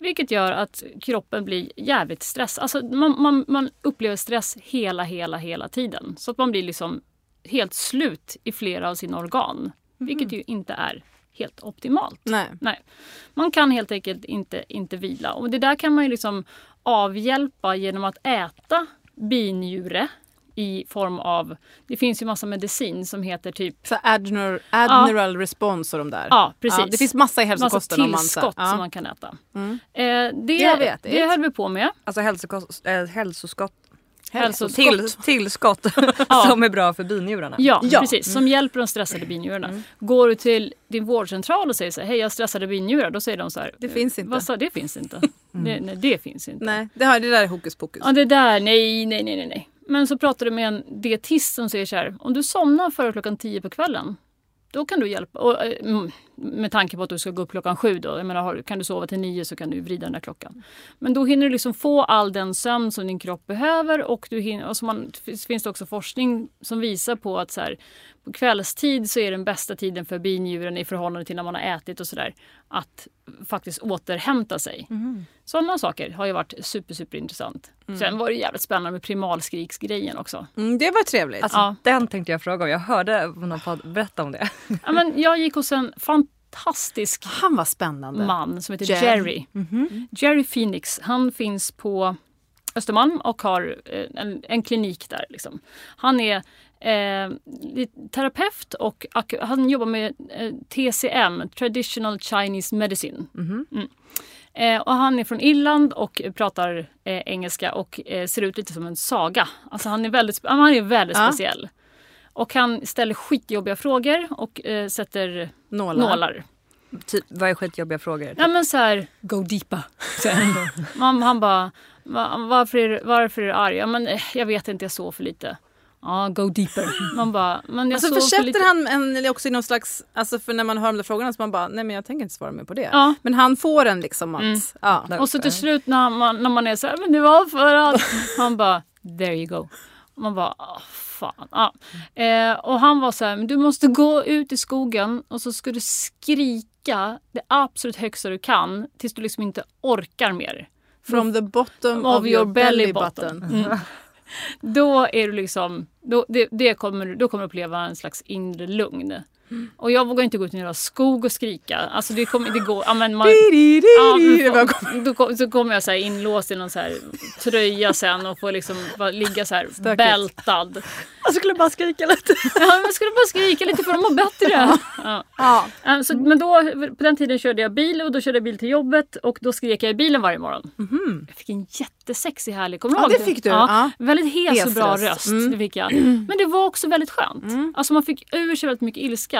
Speaker 2: Vilket gör att kroppen blir jävligt stressad. Alltså man, man, man upplever stress hela, hela, hela tiden. Så att man blir liksom helt slut i flera av sina organ. Vilket ju inte är helt optimalt.
Speaker 3: Nej.
Speaker 2: Nej. Man kan helt enkelt inte, inte vila. Och det där kan man ju liksom avhjälpa genom att äta binjure i form av... Det finns ju massa medicin som heter typ
Speaker 3: Så admiral, admiral response och de där.
Speaker 2: Ja, precis.
Speaker 3: det finns massa i
Speaker 2: massa
Speaker 3: hälsokosten. om man så här-
Speaker 2: tillskott
Speaker 3: ja.
Speaker 2: som man kan äta.
Speaker 3: Mm.
Speaker 2: Eh, det,
Speaker 3: Det jag vet,
Speaker 2: det, höll vi på med.
Speaker 1: Alltså hälsokost, äh, hälsoskott,
Speaker 2: Hälsoskott.
Speaker 1: till, tillskott
Speaker 2: Ja.
Speaker 1: som är bra för binjurarna.
Speaker 2: Ja,
Speaker 3: Ja.
Speaker 2: precis. Som hjälper de stressade binjurarna. Går du till din vårdcentral och säger så här, hej jag har stressade binjurar. Då säger de så här,
Speaker 3: Det finns inte.
Speaker 2: Vad sa det finns inte. Det, nej, det finns inte.
Speaker 3: Nej, det, här, det där är hokus pokus.
Speaker 2: Ja, det där, nej, nej, nej, nej, nej. Men så pratar du med en dietist som säger så här, om du somnar före klockan tio på kvällen, då kan du hjälpa. Och, eh, mm med tanke på att du ska gå upp klockan sju då. Jag menar, kan du sova till nio så kan du vrida den där klockan. Men då hinner du liksom få all den sömn som din kropp behöver och, du hinner, och så man, finns det också forskning som visar på att så här, på kvällstid så är den bästa tiden för binjuren i förhållande till när man har ätit och sådär att faktiskt återhämta sig. Sådana saker har ju varit super, super intressant. Sen var det jävligt spännande med primalskriksgrejen också.
Speaker 3: Mm, det var trevligt.
Speaker 1: Alltså,
Speaker 2: Ja.
Speaker 1: Den tänkte jag fråga om. Jag hörde någon podd berätta om det.
Speaker 2: Ja, men jag gick hos en fantastisk
Speaker 3: Han var spännande.
Speaker 2: man som heter
Speaker 3: Jerry.
Speaker 2: Jerry.
Speaker 3: Mhm.
Speaker 2: Jerry Phoenix. Han finns på Östermalm och har eh, en, en klinik där. Liksom. Han är eh, terapeut och han jobbar med eh, TCM, Traditional Chinese Medicine.
Speaker 1: Mhm.
Speaker 2: Mm. Eh, och han är från Irland och pratar eh, engelska och eh, ser ut lite som en saga. Alltså han är väldigt, han är väldigt
Speaker 3: Ja.
Speaker 2: speciell. Och han ställer skitjobbiga frågor och sätter
Speaker 3: Nålar.
Speaker 2: nålar.
Speaker 1: Typ, vad är skitjobbiga frågor?
Speaker 2: Ja men så här, go deepa. Man, han bara, "Va- varför är, varför är du arg? Ja, men, eh, jag vet inte, jag sov för lite. Ja, go deeper. Man bara, men jag
Speaker 3: Alltså
Speaker 2: sov för lite.
Speaker 3: försätter han en, eller också i någon slags, alltså för när man hör de där frågorna så man bara, nej men jag tänker inte svara mer på det.
Speaker 2: Ja.
Speaker 3: Men han får en liksom att,
Speaker 2: Mm.
Speaker 3: ja.
Speaker 2: Och så till slut när man, när man är så här, men det var för att... Han bara, there you go. Man bara, åh fan. Ja. Eh, och han var så här, du måste gå ut i skogen och så ska du skrika det absolut högsta du kan tills du liksom inte orkar mer.
Speaker 3: From the bottom
Speaker 2: Of
Speaker 3: of,
Speaker 2: your
Speaker 3: your belly
Speaker 2: belly
Speaker 3: button.
Speaker 2: button. Mm. då är du liksom, då, det, det kommer, då kommer du uppleva en slags inre lugn. Och jag vågar inte gå ut i en skog och skrika. Alltså det kommer, det går, ja, men man, ja, då, kom- så kommer jag så här inlåst i någon så här tröja sen och får liksom ligga så här
Speaker 3: Stökigt.
Speaker 2: bältad.
Speaker 4: Jag skulle bara skrika lite.
Speaker 2: Ja, men skulle bara skrika lite för att må bättre. Ja.
Speaker 3: Ja.
Speaker 2: Ja, Så, men då, på den tiden körde jag bil och då körde jag bil till jobbet och då skrek jag i bilen varje morgon. Jag fick en jättesexig härlig, kommer du
Speaker 3: Ja,
Speaker 2: ihåg
Speaker 3: det fick du.
Speaker 2: Ja. Väldigt hes, och bra
Speaker 3: röst. Mm.
Speaker 2: Det fick jag. Men det var också väldigt skönt. Alltså man fick ur sig väldigt mycket ilska.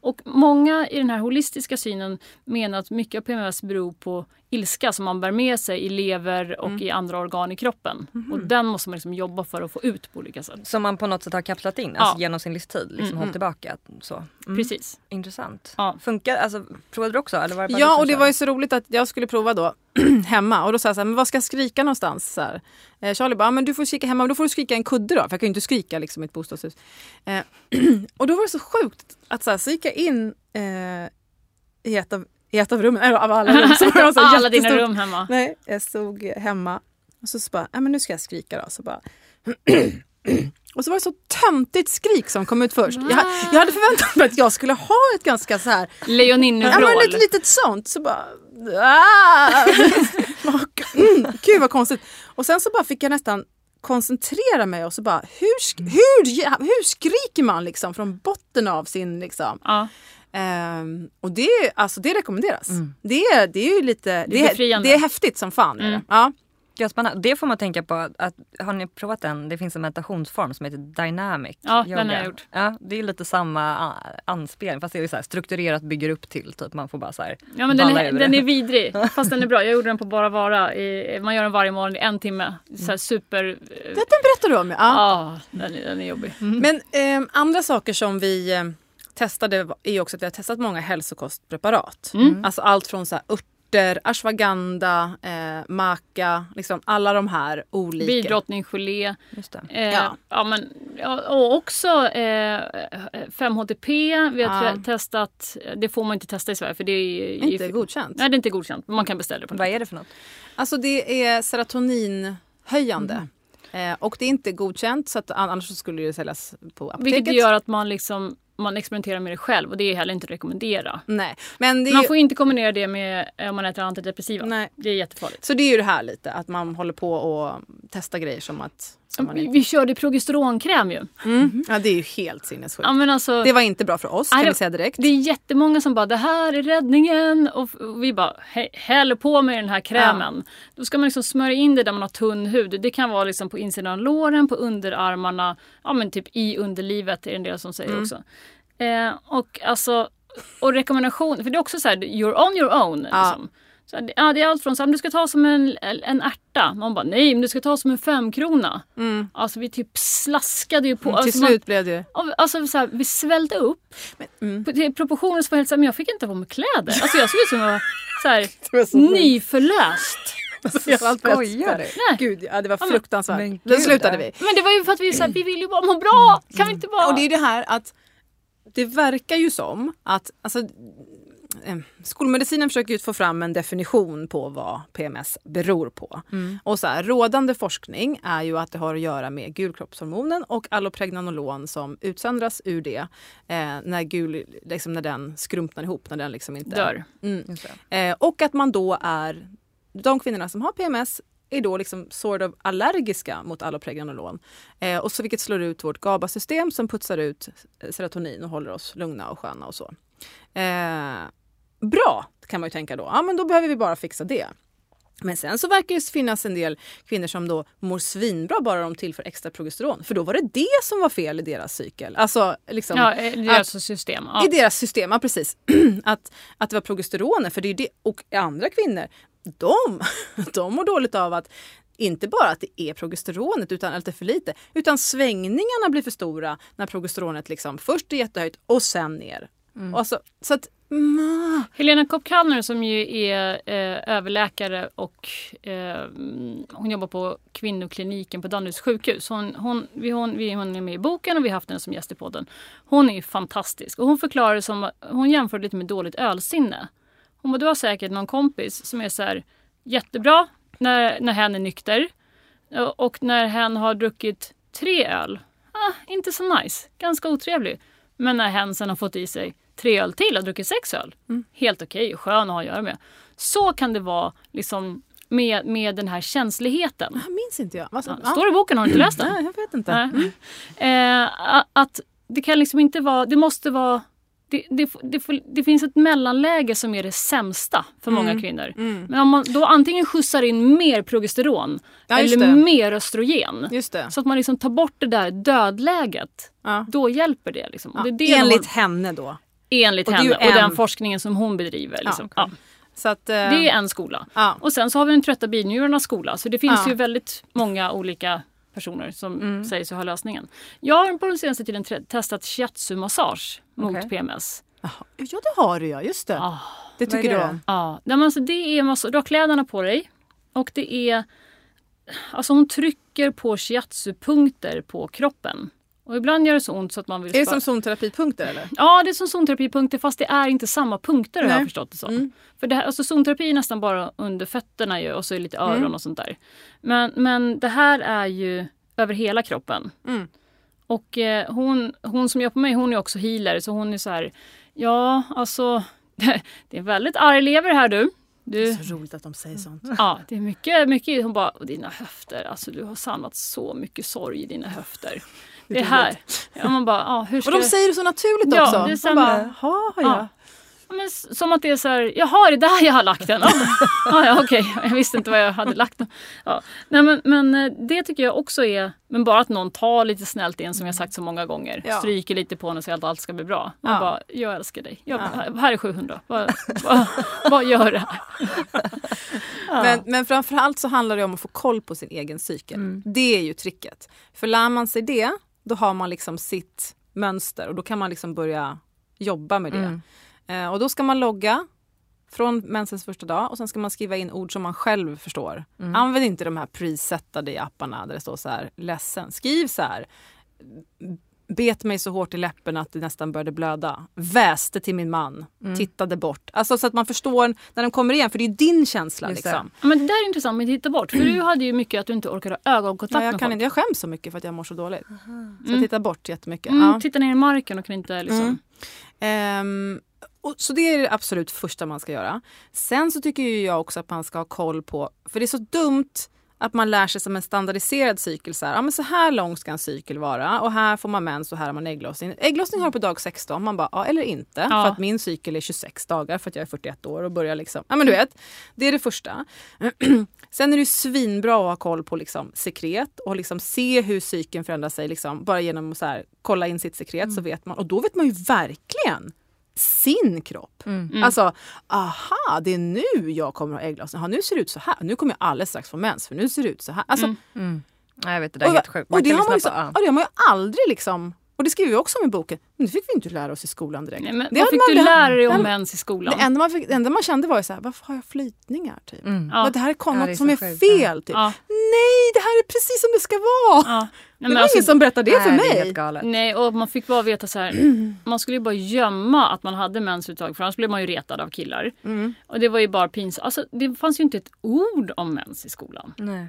Speaker 2: Och många i den här holistiska synen menar att mycket av PMS beror på ilska som man bär med sig i lever och i andra organ i kroppen. Och den måste man liksom jobba för att få ut på olika sätt.
Speaker 1: Som man på något sätt har kapslat in alltså
Speaker 2: Ja.
Speaker 1: genom sin livstid. Liksom hållit tillbaka. Så. Mm.
Speaker 2: Precis.
Speaker 1: Intressant.
Speaker 2: Ja.
Speaker 1: Funkar, alltså, provade du också? Eller var det
Speaker 3: Ja, och det var ju så roligt att jag skulle prova då hemma. Och då sa jag så här, men vad ska jag skrika någonstans? Så här. Eh, Charlie bara, men du får skrika hemma, men då får du skrika en kudde då. För jag kan ju inte skrika liksom, i ett bostadshus. Eh, och då var det så sjukt att så, här, så gick jag in eh, i, ett av, i ett av rummen, eller av alla rum. Så var så
Speaker 2: Alla dina rum hemma.
Speaker 3: Nej, jag stod hemma och så, så bara, nej men nu ska jag skrika då. Så bara, och så var det så töntigt skrik som kom ut först. Jag, jag hade förväntat mig att jag skulle ha ett ganska så här Ja,
Speaker 2: Lejoninnu-vrål.
Speaker 3: men ett litet sånt. Så bara... Ah! Mm, Gud vad konstigt. Och sen så bara fick jag nästan koncentrera mig och så bara hur, hur, hur skriker man liksom från botten av sin liksom.
Speaker 2: Ja.
Speaker 3: Ehm, och det, alltså, det rekommenderas. Det, är- det är ju lite,
Speaker 2: är
Speaker 3: det är, det är häftigt som fan. det. Ja.
Speaker 1: Ja, spännande. Det får man tänka på. Att, har ni provat den? Det finns en meditationsform som heter dynamic
Speaker 2: Ja,
Speaker 1: yoga.
Speaker 2: den har jag gjort.
Speaker 1: Ja, det är lite samma anspelning fast det är så här strukturerat bygger upp till. Typ man får bara så här
Speaker 2: Ja men den är, den är vidrig. Fast den är bra. Jag gjorde den på Bara Vara. I, man gör den varje morgon i en timme. Så här super... eh,
Speaker 3: Den berättar du om. Ja.
Speaker 2: Ja, den, är, den är jobbig.
Speaker 3: Men ehm, andra saker som vi eh, testade är också att vi har testat många hälsokostpreparat. Alltså allt från så här örter, ashwagandha, eh, maca, liksom alla de här olika.
Speaker 2: Bidrottninggelé. Eh,
Speaker 3: Ja.
Speaker 2: ja. men, och också eh, 5-HTP. Vi har
Speaker 3: Ja.
Speaker 2: te- testat, det får man inte testa i Sverige för det är
Speaker 3: Inte godkänt.
Speaker 2: Nej det är inte godkänt. men Man kan beställa det på
Speaker 1: Vad är det för något?
Speaker 3: Alltså det är serotoninhöjande. Eh, och det är inte godkänt så att annars så skulle det säljas på apoteket.
Speaker 2: Vilket gör att man liksom man experimenterar med det själv och det är heller inte att rekommendera.
Speaker 3: Nej, men är
Speaker 2: Man
Speaker 3: ju,
Speaker 2: får inte kombinera det med eh, om man äter antidepressiva.
Speaker 3: Nej.
Speaker 2: Det är jättefarligt.
Speaker 3: Så det är ju det här lite att man håller på och testar grejer som att...
Speaker 2: Vi, vi körde progesteronkräm ju.
Speaker 3: mm. Ja det är ju helt sinnessjukt.
Speaker 2: Ja, alltså,
Speaker 3: Det var inte bra för oss kan vi säga direkt.
Speaker 2: Det är jättemånga som bara det här är räddningen och och vi bara "Hä- häll på med den här krämen. Då ska man liksom smörja in det där man har tunn hud. Det kan vara liksom på insidan av låren, på underarmarna, ja men typ i underlivet är det en del som säger också. Eh, och alltså och rekommendation, för det är också så här you're on your own.
Speaker 3: Ja.
Speaker 2: Så ja, det är allt från så här, men du ska ta som en, en ärta. Man bara nej men du ska ta som en femkrona. Alltså vi typ slaskade ju på.
Speaker 3: Mm, till
Speaker 2: alltså, man-
Speaker 3: slut blev det ju...
Speaker 2: Alltså så här, vi svällde upp.
Speaker 3: mm.
Speaker 2: På- Till proportioner som var helt så här, men jag fick inte på mig kläder. Alltså jag såg ut som jag var så här,
Speaker 3: så
Speaker 2: nyförlöst.
Speaker 1: Skojar du?
Speaker 3: Gud, ja, det var
Speaker 2: men-
Speaker 3: fruktansvärt.
Speaker 1: men
Speaker 3: Då
Speaker 1: gud,
Speaker 3: slutade
Speaker 1: ja.
Speaker 3: vi.
Speaker 2: Men det var ju för att vi, så här, vi vill ju bara må bra. Kan vi inte bara...
Speaker 3: Och det är det här att det verkar ju som att alltså, skolmedicinen försöker ju få fram en definition på vad PMS beror på. Och så här, rådande forskning är ju att det har att göra med gulkroppshormonen och allopregnanolon som utsöndras ur det eh, när, gul, liksom när den skrumpnar ihop, när den liksom inte
Speaker 2: Dör.
Speaker 3: Mm. Eh, och att man då är, de kvinnorna som har PMS är då liksom sort of allergiska mot allopregnanolon. Eh, och så vilket slår ut vårt GABA-system som putsar ut serotonin och håller oss lugna och sköna och så. Eh, bra kan man ju tänka då. Ja men då behöver vi bara fixa det. Men sen så verkar det finnas en del kvinnor som då mår svinbra bara de tillför extra progesteron. För då var det det som var fel i deras cykel. Alltså liksom,
Speaker 2: Ja, det är
Speaker 3: att-
Speaker 2: alltså system. Ja.
Speaker 3: i deras system, ja, precis. att, att det var progesteronet. För det är det, och andra kvinnor, de, de mår dåligt av att inte bara att det är progesteronet utan att det är för lite. Utan svängningarna blir för stora när progesteronet liksom först är jättehöjt och sen ner. Och så, så att... Mm,
Speaker 2: Helena Kopp Kallner som ju är eh, överläkare och eh, hon jobbar på kvinnokliniken på Danderyds sjukhus. Hon, hon, vi, hon, vi, hon är med i boken och vi har haft henne som gäst i podden. Hon är ju fantastisk och hon förklarar det som, hon jämför lite med dåligt ölsinne. Hon bara, du har säkert någon kompis som är så här jättebra när, när hen är nykter. Och när hen har druckit tre öl, ah, inte så nice. Ganska otrevlig. Men när hen sen har fått i sig tre öl till och druckit sex öl,
Speaker 3: Mm.
Speaker 2: helt okej, skön att ha att göra med. Så kan det vara liksom med, med den här känsligheten.
Speaker 3: Det här minns inte jag. Sa-
Speaker 2: Ja, Står i boken, har du inte läst den?
Speaker 3: Nej, jag vet inte.
Speaker 2: Nej. Eh, att det kan liksom inte vara, det måste vara det, det, det, det finns ett mellanläge som är det sämsta för många kvinnor.
Speaker 3: Mm.
Speaker 2: Men om man då antingen skjutsar in mer progesteron
Speaker 3: Ja,
Speaker 2: eller mer östrogen. Så att man liksom tar bort det där dödläget.
Speaker 3: Ja.
Speaker 2: Då hjälper det. Liksom. Och
Speaker 3: Ja.
Speaker 2: det är det de
Speaker 3: Enligt
Speaker 2: har,
Speaker 3: henne då.
Speaker 2: Enligt
Speaker 3: och
Speaker 2: henne och den
Speaker 3: en-
Speaker 2: forskningen som hon bedriver. Liksom.
Speaker 3: Ja,
Speaker 2: ja,
Speaker 3: Så att, eh,
Speaker 2: det är en skola.
Speaker 3: ja.
Speaker 2: Och sen så har vi den trötta binjurarnas skola. Så det finns ju väldigt många olika personer som
Speaker 3: Mm.
Speaker 2: säger sig ha lösningen. Jag har på den senaste tiden testat shiatsu-massage mot. PMS.
Speaker 3: Jaha. ja, det har du ja. Just det.
Speaker 2: Ah.
Speaker 3: det tycker
Speaker 1: det
Speaker 3: du om.
Speaker 2: Ja, men alltså det är massa, du har kläderna på dig och det är... Alltså hon trycker på shiatsu-punkter på kroppen. Och ibland gör det så ont så att man vill...
Speaker 3: Är det som zonterapipunkter eller?
Speaker 2: Ja, det är som zonterapipunkter fast det är inte samma punkter har jag
Speaker 3: Nej.
Speaker 2: förstått det som.
Speaker 3: Mm.
Speaker 2: För det här, alltså zonterapi är nästan bara under fötterna ju, och så är lite öron
Speaker 3: Mm.
Speaker 2: och sånt där. Men, men det här är ju över hela kroppen.
Speaker 3: Mm.
Speaker 2: Och eh, hon, hon som gör på mig, hon är också healer så hon är så här, ja alltså det är väldigt arg lever här du.
Speaker 3: Det
Speaker 2: du
Speaker 3: är så roligt att de säger sånt.
Speaker 2: ja, det är mycket, mycket. Hon bara, och dina höfter, alltså du har samlat så mycket sorg i dina höfter. Det är här. Ja, man bara, ja, hur ska
Speaker 3: Och de säger det så naturligt
Speaker 2: Ja,
Speaker 3: också.
Speaker 2: det är samma.
Speaker 3: bara, "Jaha, ja.
Speaker 2: Ja. Ja, Men som att det är så här, jaha är det där jag har lagt den? Ja, ja, ja okej, jag visste inte vad jag hade lagt den. Ja. Nej, men, men eh, det tycker jag också är, men bara att någon tar lite snällt in som jag sagt så många gånger.
Speaker 3: Ja.
Speaker 2: Stryker lite på henne och säger att allt ska bli bra. Man
Speaker 3: Ja.
Speaker 2: bara, jag älskar dig. Jag,
Speaker 3: Ja.
Speaker 2: Här är 700, vad, vad, vad gör det här?
Speaker 3: Men, men framförallt så handlar det om att få koll på sin egen cykel.
Speaker 2: Mm.
Speaker 3: Det är ju tricket. För lär man sig det, då har man liksom sitt mönster och då kan man liksom börja jobba med det.
Speaker 1: Mm.
Speaker 3: Eh, och då ska man logga från mensens första dag och sen ska man skriva in ord som man själv förstår.
Speaker 1: Mm.
Speaker 3: Använd inte de här presettade i apparna där det står så här ledsen. Skriv så här bet mig så hårt i läppen att det nästan började blöda. Väste till min man,
Speaker 1: Mm.
Speaker 3: tittade bort. Alltså så att man förstår när de kommer igen, för det är din känsla.
Speaker 1: Just.
Speaker 3: Liksom.
Speaker 2: Ja, men det där är intressant med att titta bort. För du hade ju mycket att du inte orkade ha ögonkontakt
Speaker 3: Ja, jag,
Speaker 2: med
Speaker 3: kan
Speaker 2: folk.
Speaker 3: inte, jag skäms så mycket för att jag mår så dåligt. Så jag
Speaker 2: Mm.
Speaker 3: tittar bort jättemycket.
Speaker 2: Mm,
Speaker 3: Ja.
Speaker 2: Titta ner i marken och kan inte liksom...
Speaker 3: Mm. Ehm, och, så det är det absolut första man ska göra. Sen så tycker ju jag också att man ska ha koll på, för det är så dumt att man lär sig som en standardiserad cykel. Så här, ja, men så här lång ska en cykel vara och här får man mens och här har man ägglossning. Ägglossning har du på dag 16. Man bara, ja eller inte.
Speaker 2: Ja.
Speaker 3: För att min cykel är 26 dagar för att jag är 41 år och börjar liksom. Ja men du vet, det är det första. Sen är det ju svinbra att ha koll på liksom sekret och liksom se hur cykeln förändrar sig. Liksom, bara genom att så här, kolla in sitt sekret så vet man. Och då vet man ju verkligen sin kropp.
Speaker 2: Mm.
Speaker 3: Alltså, aha, det är nu jag kommer att ha ägglossning. Aha, nu ser det ut så här. Nu kommer jag alldeles strax få mens för nu ser det ut så här. Alltså,
Speaker 2: Mm.
Speaker 1: Mm. Nej, jag vet, det där är
Speaker 3: och,
Speaker 1: helt sjukt. Man
Speaker 3: och det har man,
Speaker 1: på-
Speaker 3: ja, det har man ju aldrig liksom... Och det skriver vi också om i boken. Men det fick vi inte lära oss i skolan direkt.
Speaker 2: Nej, men
Speaker 3: det
Speaker 2: vad fick
Speaker 3: man
Speaker 2: du lära dig om mens i skolan?
Speaker 3: Det enda man, fick, det enda man kände var ju så här, varför har jag flytningar? Typ?
Speaker 1: Mm.
Speaker 2: Ja.
Speaker 3: Det här är
Speaker 1: Ja,
Speaker 3: något
Speaker 1: det är
Speaker 3: som är
Speaker 1: sjukt,
Speaker 3: fel. Typ.
Speaker 2: Ja,
Speaker 3: Nej, det här är precis som det ska vara.
Speaker 2: ja. Nej,
Speaker 3: det var
Speaker 2: alltså,
Speaker 3: ingen som berättade det för
Speaker 1: Nej, Det är
Speaker 3: mig.
Speaker 1: galet.
Speaker 2: nej, och man fick bara veta så här. Man skulle ju bara gömma att man hade mensuttag för annars blev man ju retad av killar.
Speaker 3: Mm.
Speaker 2: Och det var ju bara pinsamt. Alltså, det fanns ju inte ett ord om mens i skolan.
Speaker 1: Nej.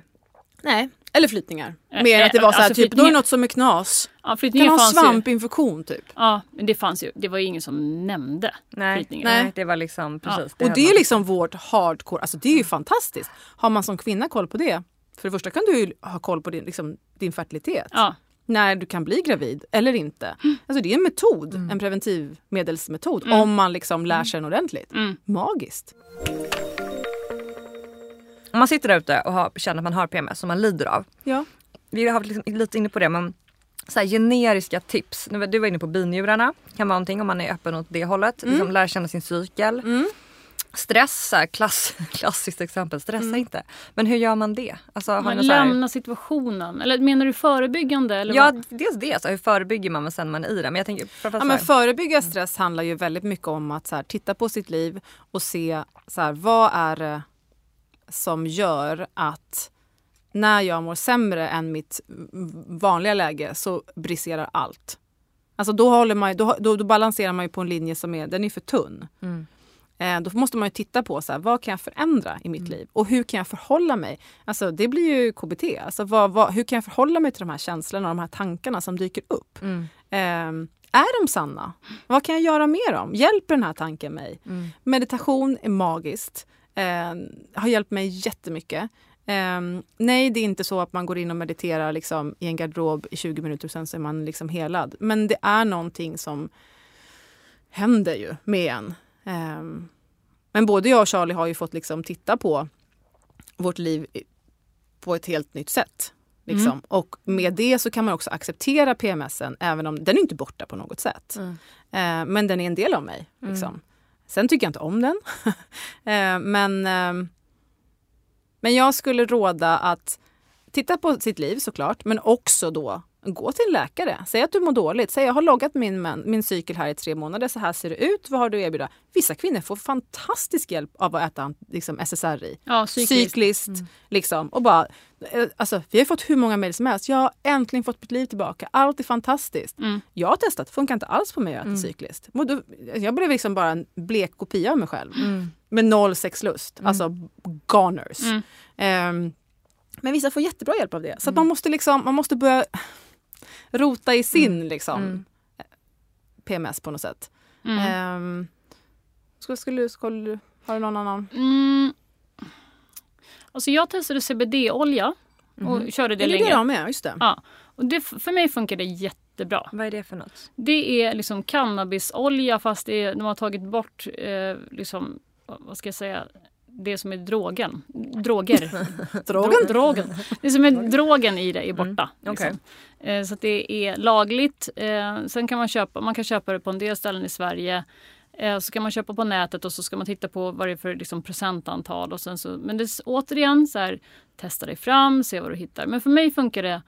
Speaker 3: Nej, eller flytningar.
Speaker 2: Eh,
Speaker 3: Mer att det var så här,
Speaker 2: alltså,
Speaker 3: typ, då är det något som är knas.
Speaker 2: Ja,
Speaker 3: Kan ha svampinfektion typ.
Speaker 2: Ja, men det fanns ju. Det var ju ingen som nämnde
Speaker 1: Nej.
Speaker 2: flyttningar.
Speaker 1: Nej, det var liksom precis.
Speaker 3: Och
Speaker 1: höll
Speaker 3: det är liksom vårt hardcore, alltså det är ju fantastiskt. Har man som kvinna koll på det, för det första kan du ju ha koll på din, liksom, din fertilitet.
Speaker 2: Ja,
Speaker 3: När du kan bli gravid eller inte. Alltså det är en metod, en preventivmedelsmetod. Om man liksom lär sig den ordentligt.
Speaker 2: mm.
Speaker 3: Magiskt.
Speaker 1: Om man sitter där ute och har, känner att man har PMS som man lider av.
Speaker 3: Ja.
Speaker 1: Vi har varit liksom lite inne på det men så här, generiska tips. Du var inne på binjurarna. Kan vara någonting om man är öppen åt det hållet. Liksom lära känna sin cykel.
Speaker 3: Mm.
Speaker 1: Stress, så klass, klassiskt exempel. Stressa
Speaker 3: Mm.
Speaker 1: inte. Men hur gör man det? Alltså,
Speaker 2: Man
Speaker 1: så här,
Speaker 2: lämnar situationen. Eller menar du förebyggande? Eller
Speaker 1: Ja,
Speaker 2: vad?
Speaker 1: dels det. Alltså, hur förebygger man men sen man är i det? Men jag tänker
Speaker 3: Ja, men
Speaker 1: så
Speaker 3: förebygga stress handlar ju väldigt mycket om att så här, titta på sitt liv och se så här, vad är som gör att när jag mår sämre än mitt vanliga läge så briserar allt. Alltså då, håller man, då, då, då balanserar man ju på en linje som är, den är för tunn.
Speaker 1: Mm.
Speaker 3: Eh, då måste man ju titta på så här, vad kan jag förändra i mitt liv och hur kan jag förhålla mig? Alltså det blir ju KBT. Alltså, vad, vad, hur kan jag förhålla mig till de här känslorna och de här tankarna som dyker upp?
Speaker 1: Mm.
Speaker 3: Eh, är de sanna? Vad kan jag göra med dem? Hjälper den här tanken mig?
Speaker 1: Mm.
Speaker 3: Meditation är magiskt. Eh, har hjälpt mig jättemycket. Eh, nej, det är inte så att man går in och mediterar liksom, i en garderob i 20 minuter och sen så är man liksom helad. Men det är någonting som händer ju med en. Eh, men både jag och Charlie har ju fått liksom titta på vårt liv på ett helt nytt sätt. Liksom.
Speaker 1: Mm.
Speaker 3: Och med det så kan man också acceptera PMSen även om den är inte borta på något sätt.
Speaker 1: Mm.
Speaker 3: Eh, men den är en del av mig. Liksom. Sen tycker jag inte om den. Eh, men, ehm, men jag skulle råda att titta på sitt liv såklart, men också då gå till en läkare. Säg att du mår dåligt. Säg jag har loggat min, min cykel här i tre månader. Så här ser det ut. Vad har du att erbjuda? Vissa kvinnor får fantastisk hjälp av att äta liksom, SSRI.
Speaker 2: Ja, cyklist.
Speaker 3: Cyklist. Liksom. Och bara, eh, alltså, vi har fått hur många mejl som helst. Jag har äntligen fått mitt liv tillbaka. Allt är fantastiskt.
Speaker 2: Mm.
Speaker 3: Jag har testat, funkar inte alls på mig att äta cyklist. Och då- Jag blev liksom bara en blek kopia av mig själv.
Speaker 1: Mm.
Speaker 3: Med noll sexlust. Alltså goners.
Speaker 2: Mm.
Speaker 3: Ehm, men vissa får jättebra hjälp av det. Så att man måste liksom, man måste börja rota i sin liksom,
Speaker 1: Mm.
Speaker 3: PMS på något sätt.
Speaker 2: Mm.
Speaker 3: Ehm, skulle, skulle, skulle, du- har du någon annan?
Speaker 2: Mm. Alltså jag testade CBD-olja och körde det
Speaker 3: det
Speaker 2: länge.
Speaker 3: de med, just det.
Speaker 2: Ja. Och det, för mig funkar det jättebra.
Speaker 1: Vad är det för något?
Speaker 2: Det är liksom cannabisolja fast det är, de har tagit bort eh, liksom, vad ska jag säga, det som är drogen. Droger.
Speaker 3: Drogen?
Speaker 2: Dro- drogen. Det som är drogen i det är borta.
Speaker 1: Mm. Okej.
Speaker 2: Liksom. Eh, så det är lagligt. Eh, sen kan man köpa, man kan köpa det på en del ställen i Sverige. Eh, så kan man köpa på nätet och så ska man titta på vad det är för liksom, procentantal. Och sen så, men det är återigen så här, testa dig fram, se vad du hittar. Men för mig funkar det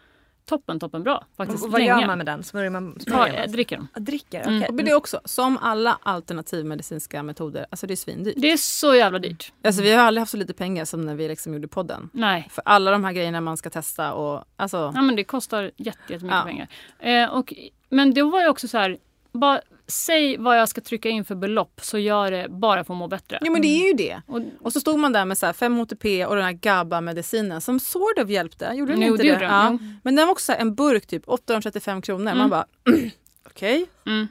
Speaker 2: toppen, toppen bra. Faktiskt
Speaker 1: Och vad
Speaker 2: länge.
Speaker 1: gör man med den? Smörjer man? Smörjer man?
Speaker 2: dricker den.
Speaker 1: Ja, dricker?
Speaker 2: Mm.
Speaker 1: okej.
Speaker 3: Och det är också, som alla alternativmedicinska metoder, alltså det är svindyrt.
Speaker 2: Det är så jävla dyrt.
Speaker 3: Alltså vi har aldrig haft så lite pengar som när vi liksom gjorde podden.
Speaker 2: Nej.
Speaker 3: För alla de här grejerna man ska testa och alltså...
Speaker 2: Ja, men det kostar jätte- jättemycket
Speaker 3: Ja.
Speaker 2: pengar. Eh, och, men det var ju också så här, bara säg vad jag ska trycka in för belopp så gör det bara för att må bättre.
Speaker 3: Jo men det är ju det.
Speaker 2: Och,
Speaker 3: Och så stod man där med så här 5-HTP och den här GABA-medicinen som sort of hjälpte. Gjorde den
Speaker 2: Jo,
Speaker 3: inte
Speaker 2: det
Speaker 3: det? Ja.
Speaker 2: jo.
Speaker 3: Men den var också en burk typ 835 kronor. Man
Speaker 2: Mm.
Speaker 3: bara okej.
Speaker 2: mm.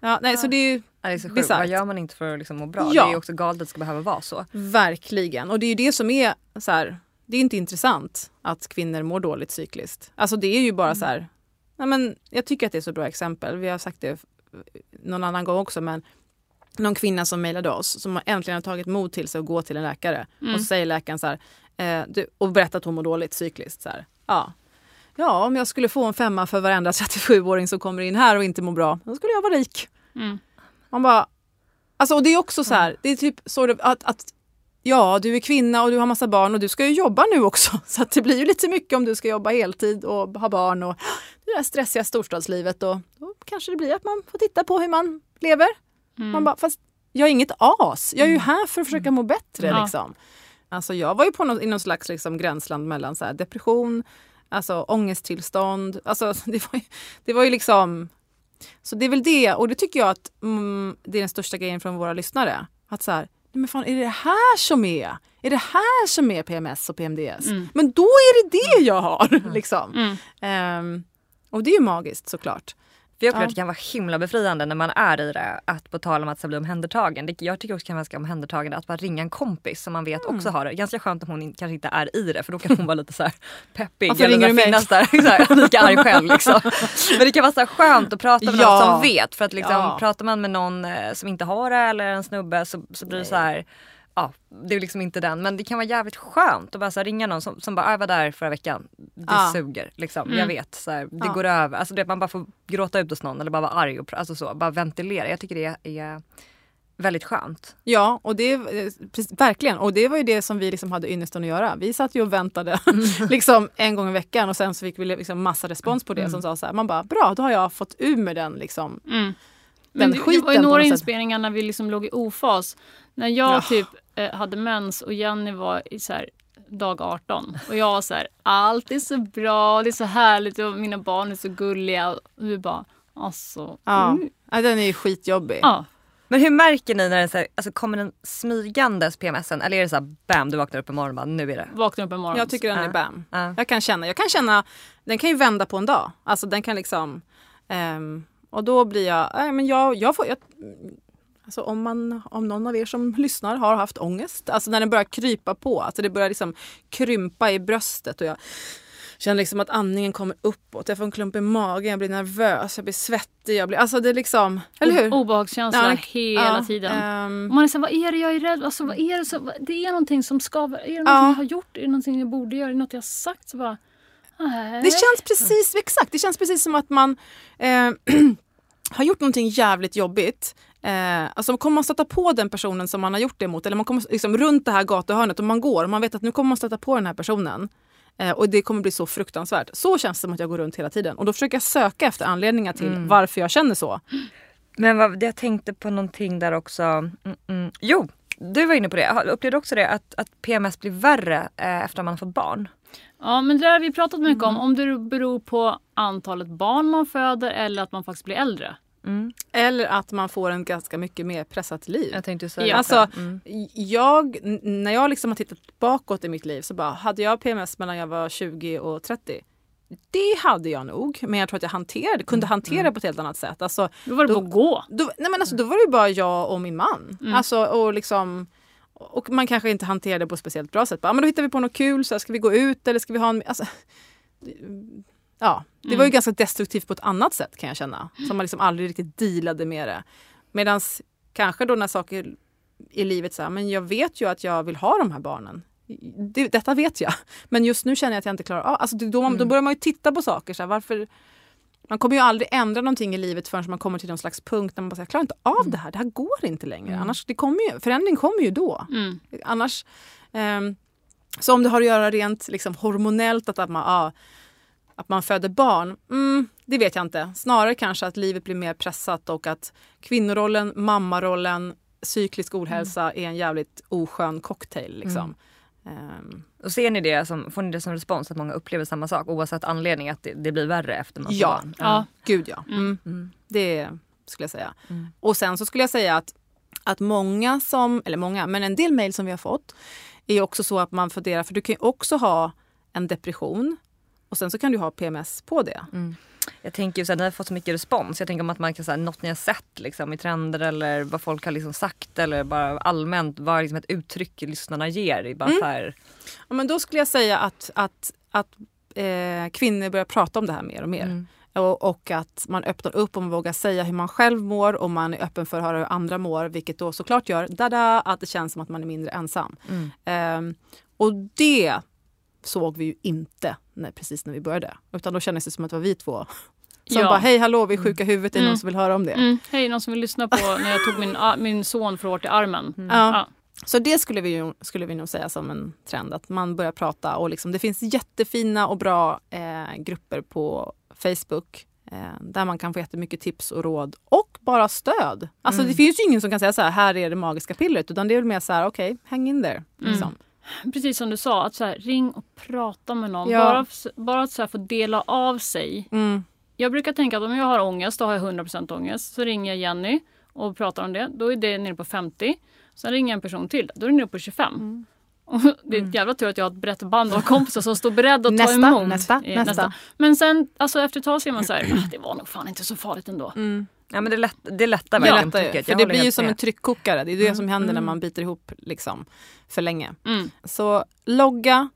Speaker 3: Ja, nej, så det är ju
Speaker 1: Ja, det är så sjukt. Vad gör man inte för att liksom må bra?
Speaker 3: Ja.
Speaker 1: Det är ju också galet att det ska behöva vara så.
Speaker 3: verkligen. Och det är ju det som är så här. Det är inte intressant att kvinnor mår dåligt cykliskt. Alltså det är ju bara så här. Nej, men jag tycker att det är så bra exempel. Vi har sagt det någon annan gång också. Men någon kvinna som mejlade oss som äntligen har tagit mod till sig att gå till en läkare.
Speaker 2: Mm.
Speaker 3: Och så säger läkaren så här. Eh, du, och berättar att hon mår dåligt cykliskt. Så här. Ja. ja, om jag skulle få en femma för varenda 37-åring som kommer in här och inte mår bra. Då skulle jag vara rik.
Speaker 2: Mm.
Speaker 3: Man bara... Alltså, och det är också så här, det är typ så att, att ja, du är kvinna och du har massa barn och du ska ju jobba nu också. Så att det blir ju lite mycket om du ska jobba heltid och ha barn och det där stressiga storstadslivet. Och kanske det blir att man får titta på hur man lever.
Speaker 2: Mm.
Speaker 3: Man bara, fast jag är inget as. Jag är ju här för att försöka må bättre.
Speaker 2: Ja.
Speaker 3: Liksom. Alltså, jag var ju på någon, i någon slags liksom, gränsland mellan så här, depression, alltså, ångesttillstånd. Alltså, det, var ju, det var ju liksom... Så det är väl det, och det tycker jag att mm, det är den största grejen från våra lyssnare. Att så här, "Nej, men fan, är det det här som är? Är det här som är PMS och PMDS?
Speaker 2: Mm.
Speaker 3: Men då är det det jag har! liksom.
Speaker 2: Mm.
Speaker 3: Ehm, och det är ju magiskt såklart.
Speaker 1: För jag tror
Speaker 3: Ja.
Speaker 1: att det kan vara himla befriande när man är i det. Att på tal om att bli omhändertagen. Det, jag tycker också det kan vara ganska omhändertagande att bara ringa en kompis som man vet
Speaker 3: Mm.
Speaker 1: också har det. Ganska skönt om hon in, kanske inte är i det för då kan hon vara lite så här peppig.
Speaker 3: Varför ringer du mig?
Speaker 1: finnas där så här, lika arg själv liksom. Men det kan vara så skönt att prata med
Speaker 3: Ja.
Speaker 1: någon som vet. För att liksom,
Speaker 3: Ja.
Speaker 1: pratar man med någon eh, som inte har det eller en snubbe så, så blir det så här Ja, det är liksom inte den men det kan vara jävligt skönt att bara så ringa någon som, som bara "Ah, jag var där förra veckan. Det
Speaker 3: Ja.
Speaker 1: suger liksom.
Speaker 2: Mm.
Speaker 1: Jag vet. Så här, det
Speaker 3: Ja.
Speaker 1: går över. Alltså det, man bara får gråta ut hos någon eller bara vara arg och alltså så, bara ventilera. Jag tycker det är väldigt skönt.
Speaker 3: Ja, och det, eh, precis, verkligen. Och det var ju det som vi liksom hade ynnesten att göra. Vi satt ju och väntade liksom en gång i veckan och sen så fick vi liksom massa respons på det som sa så här, man bara bra, då har jag fått ur med den liksom.
Speaker 2: Mm.
Speaker 3: Den
Speaker 2: Men det, det
Speaker 3: skiten
Speaker 2: var ju några inspelningar när vi liksom låg i ofas. När jag
Speaker 3: Ja.
Speaker 2: typ hade mens och Jenny var i så här, dag 18. Och jag var så här, allt är så bra, det är så härligt och mina barn är så gulliga. Och vi bara, alltså.
Speaker 3: Ja.
Speaker 2: mm.
Speaker 3: Ja, den är ju skitjobbig.
Speaker 2: ja.
Speaker 1: Men hur märker ni när det så här, alltså, kommer den smygandes PMSen eller är det så här, bam du vaknar upp en morgon och bara nu är det?
Speaker 2: Vaknar upp en morgon.
Speaker 3: Jag tycker den är bam.
Speaker 1: Ja.
Speaker 3: Jag kan känna, jag kan känna, den kan ju vända på en dag. Alltså den kan liksom, ehm, och då blir jag, nej men jag, jag får, jag, alltså om, man, om någon av er som lyssnar har haft ångest, alltså när den börjar krypa på, alltså det börjar liksom krympa i bröstet och jag känner liksom att andningen kommer uppåt, jag får en klump i magen, jag blir nervös, jag blir svettig, jag blir, alltså det är liksom, eller hur?
Speaker 2: Obehagskänsla
Speaker 3: Ja,
Speaker 2: hela
Speaker 3: ja,
Speaker 2: tiden. Och man är så vad är det jag är rädd alltså, vad är det, så, det är någonting som skaver. Är det någonting
Speaker 3: Ja.
Speaker 2: jag har gjort? Är det någonting jag borde göra? Är det något jag har sagt? Så bara, nej.
Speaker 3: Det känns precis, exakt, det känns precis som att man eh, har gjort någonting jävligt jobbigt. Eh, alltså kommer man stöta på den personen som man har gjort det mot eller man kommer liksom runt det här gatuhörnet och man går och man vet att nu kommer man stöta på den här personen. Eh, och det kommer bli så fruktansvärt. Så känns det som att jag går runt hela tiden. Och då försöker jag söka efter anledningar till varför jag känner så.
Speaker 1: Men vad, jag tänkte på någonting där också. Mm, mm. Jo, du var inne på det. Upplevde du också det att, att PMS blir värre eh, efter att man har fått barn?
Speaker 2: Ja, men det där har vi pratat mycket
Speaker 3: Mm.
Speaker 2: om. Om det beror på antalet barn man föder eller att man faktiskt blir äldre.
Speaker 3: Eller att man får en ganska mycket mer pressat liv.
Speaker 1: Jag tänkte säga
Speaker 2: Ja.
Speaker 3: Alltså,
Speaker 1: Mm.
Speaker 3: jag, n- när jag liksom har tittat bakåt i mitt liv så bara, hade jag PMS mellan jag var 20 och 30? Det hade jag nog, men jag tror att jag hanterade, kunde hantera det på ett helt annat sätt. Alltså,
Speaker 2: Då var det på att gå.
Speaker 3: då, nej men alltså, då var det ju bara jag och min man. Alltså, och, liksom, och man kanske inte hanterade det på ett speciellt bra sätt. Bara, "Ja, men då hittar vi på något kul, så här, ska vi gå ut eller ska vi ha en... Alltså, ja, det var ju ganska destruktivt på ett annat sätt kan jag känna. Som man liksom aldrig riktigt dealade med det. Medan kanske då när saker i livet så här, men jag vet ju att jag vill ha de här barnen. Det, detta vet jag. Men just nu känner jag att jag inte klarar av alltså, då, man, då börjar man ju titta på saker. Så här, varför, man kommer ju aldrig ändra någonting i livet förrän man kommer till någon slags punkt där man bara säger, jag klarar inte av det här, det här går inte längre. Annars, det kommer ju, förändring kommer ju då.
Speaker 2: Mm.
Speaker 3: Annars, ehm, så om det har att göra rent liksom, hormonellt, att, att, man, ja, att man föder barn, mm, det vet jag inte. Snarare kanske att livet blir mer pressat och att kvinnorollen, mammarollen, cyklisk ohälsa är en jävligt oskön cocktail. Liksom. Ehm,
Speaker 1: Och ser ni det som, får ni det som respons att många upplever samma sak oavsett anledning att det, det blir värre efter man får
Speaker 3: Ja.
Speaker 1: barn?
Speaker 2: Ja.
Speaker 3: Gud ja. Mm.
Speaker 1: Mm.
Speaker 3: Det skulle jag säga.
Speaker 1: Mm.
Speaker 3: Och sen så skulle jag säga att, att många som, eller många, men en del mejl som vi har fått är också så att man funderar, för du kan ju också ha en depression och sen så kan du ha PMS på det.
Speaker 1: Jag tänker ju såhär, ni har fått så mycket respons. Jag tänker om att man kan säga något ni har sett liksom, i trender eller vad folk har liksom sagt eller bara allmänt vad liksom ett uttryck lyssnarna ger. Bara
Speaker 3: Mm.
Speaker 1: här,
Speaker 3: Ja, men då skulle jag säga att, att, att eh, kvinnor börjar prata om det här mer och mer.
Speaker 1: Mm.
Speaker 3: Och, och att man öppnar upp och man vågar säga hur man själv mår och man är öppen för att höra hur andra mår. Vilket då såklart gör dada, att det känns som att man är mindre ensam.
Speaker 1: Mm.
Speaker 3: Ehm, och det såg vi ju inte när, precis när vi började. Utan då kändes det som att det var vi två som
Speaker 2: Ja.
Speaker 3: bara hej hallå vi är sjuka i huvudet, är det
Speaker 2: Mm.
Speaker 3: någon som vill höra om det?
Speaker 2: Mm. Hej, någon som vill lyssna på när jag tog min, ah, min son för hårt i armen.
Speaker 3: Ja.
Speaker 2: Ja.
Speaker 3: Så det skulle vi, ju, skulle vi nog säga som en trend, att man börjar prata och liksom, det finns jättefina och bra eh, grupper på Facebook eh, där man kan få jättemycket tips och råd och bara stöd. Alltså det finns ju ingen som kan säga så här, här är det magiska pillret, utan det är väl mer så här, okej, hang in there. Liksom.
Speaker 2: Precis som du sa, att så här, ring och prata med någon.
Speaker 3: Ja.
Speaker 2: Bara, bara att så här, få dela av sig.
Speaker 3: Mm.
Speaker 2: Jag brukar tänka att om jag har ångest, då har jag 100% ångest. Så ringer jag Jenny och pratar om det. Då är det nere på 50. Sen ringer jag en person till, då är det nere på 25.
Speaker 3: Mm.
Speaker 2: Och det är ett jävla tur att jag har ett brett band av kompisar som står beredda att
Speaker 3: Nästa,
Speaker 2: ta emot.
Speaker 3: nästa,
Speaker 2: Eh,
Speaker 3: nästa.
Speaker 2: Men sen alltså efter ett tag så är man så här, "Ah, det var nog fan inte så farligt ändå.
Speaker 3: Mm.
Speaker 1: Ja men det, lätt, det lättar
Speaker 3: Det
Speaker 1: verkligen
Speaker 3: lättar ju,
Speaker 1: trycket.
Speaker 3: för det blir ju som
Speaker 1: med.
Speaker 3: en tryckkokare. Det är det som händer när man biter ihop liksom, för länge.
Speaker 2: Mm.
Speaker 3: Så logga,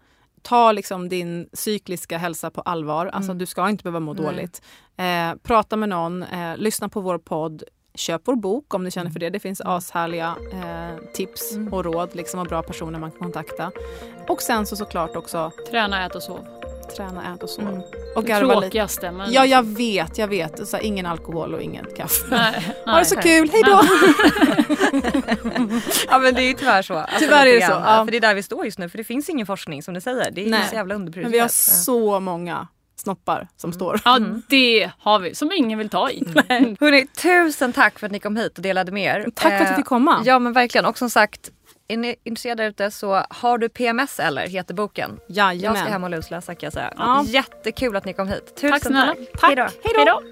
Speaker 3: ta liksom din cykliska hälsa på allvar. Alltså du ska inte behöva må
Speaker 1: Nej.
Speaker 3: dåligt. Eh, prata med någon, eh, lyssna på vår podd. Köp vår bok om ni känner för det. Det finns ashärliga eh, tips och råd liksom, och bra personer man kan kontakta. Och sen så såklart också
Speaker 2: Träna, ät och sov.
Speaker 3: Träna, ät och sov.
Speaker 1: Mm.
Speaker 3: Och
Speaker 2: Det tråkigaste. Men
Speaker 3: Ja, jag vet, jag vet. Så här, ingen alkohol och ingen kaffe.
Speaker 2: Nej,
Speaker 3: Ha det så
Speaker 2: nej.
Speaker 3: kul, hej då!
Speaker 1: Ja men det är ju tyvärr så. Alltså,
Speaker 3: Tyvärr är det så, ja.
Speaker 1: För det är där vi står just nu. För det finns ingen forskning som du säger. Det är
Speaker 3: Nej.
Speaker 1: så jävla
Speaker 3: Men
Speaker 1: underprioriterat.
Speaker 3: vi har så många snoppar som står.
Speaker 2: Ja, det har vi. Som ingen vill ta i.
Speaker 1: Hörrni, tusen tack för att ni kom hit och delade med er.
Speaker 3: Tack för att
Speaker 1: Eh,
Speaker 3: du fick komma.
Speaker 1: Ja men verkligen. Och som sagt, är ni intresserade ute så har du PMS eller heter boken. Jag ska
Speaker 3: Jajamän.
Speaker 1: hem och lusläsa kan jag säga.
Speaker 3: Ja.
Speaker 1: Jättekul att ni kom hit. Tusen
Speaker 2: Tack snälla.
Speaker 1: tack.
Speaker 3: Hej då!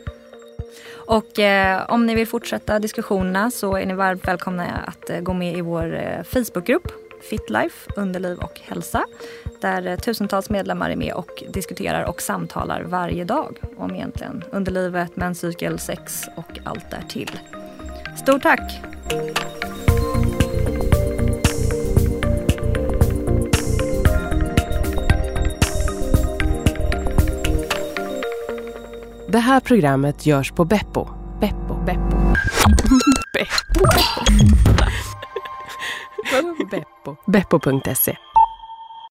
Speaker 1: Och eh, om ni vill fortsätta diskussionerna så är ni varmt välkomna att eh, gå med i vår eh, Facebookgrupp Fitlife, underliv och hälsa. Där eh, tusentals medlemmar är med och diskuterar och samtalar varje dag om egentligen underlivet, menscykel, sex och allt därtill. Stort tack!
Speaker 5: Det här programmet görs på Beppo. Beppo, Beppo. Beppo. Beppo. Beppo.se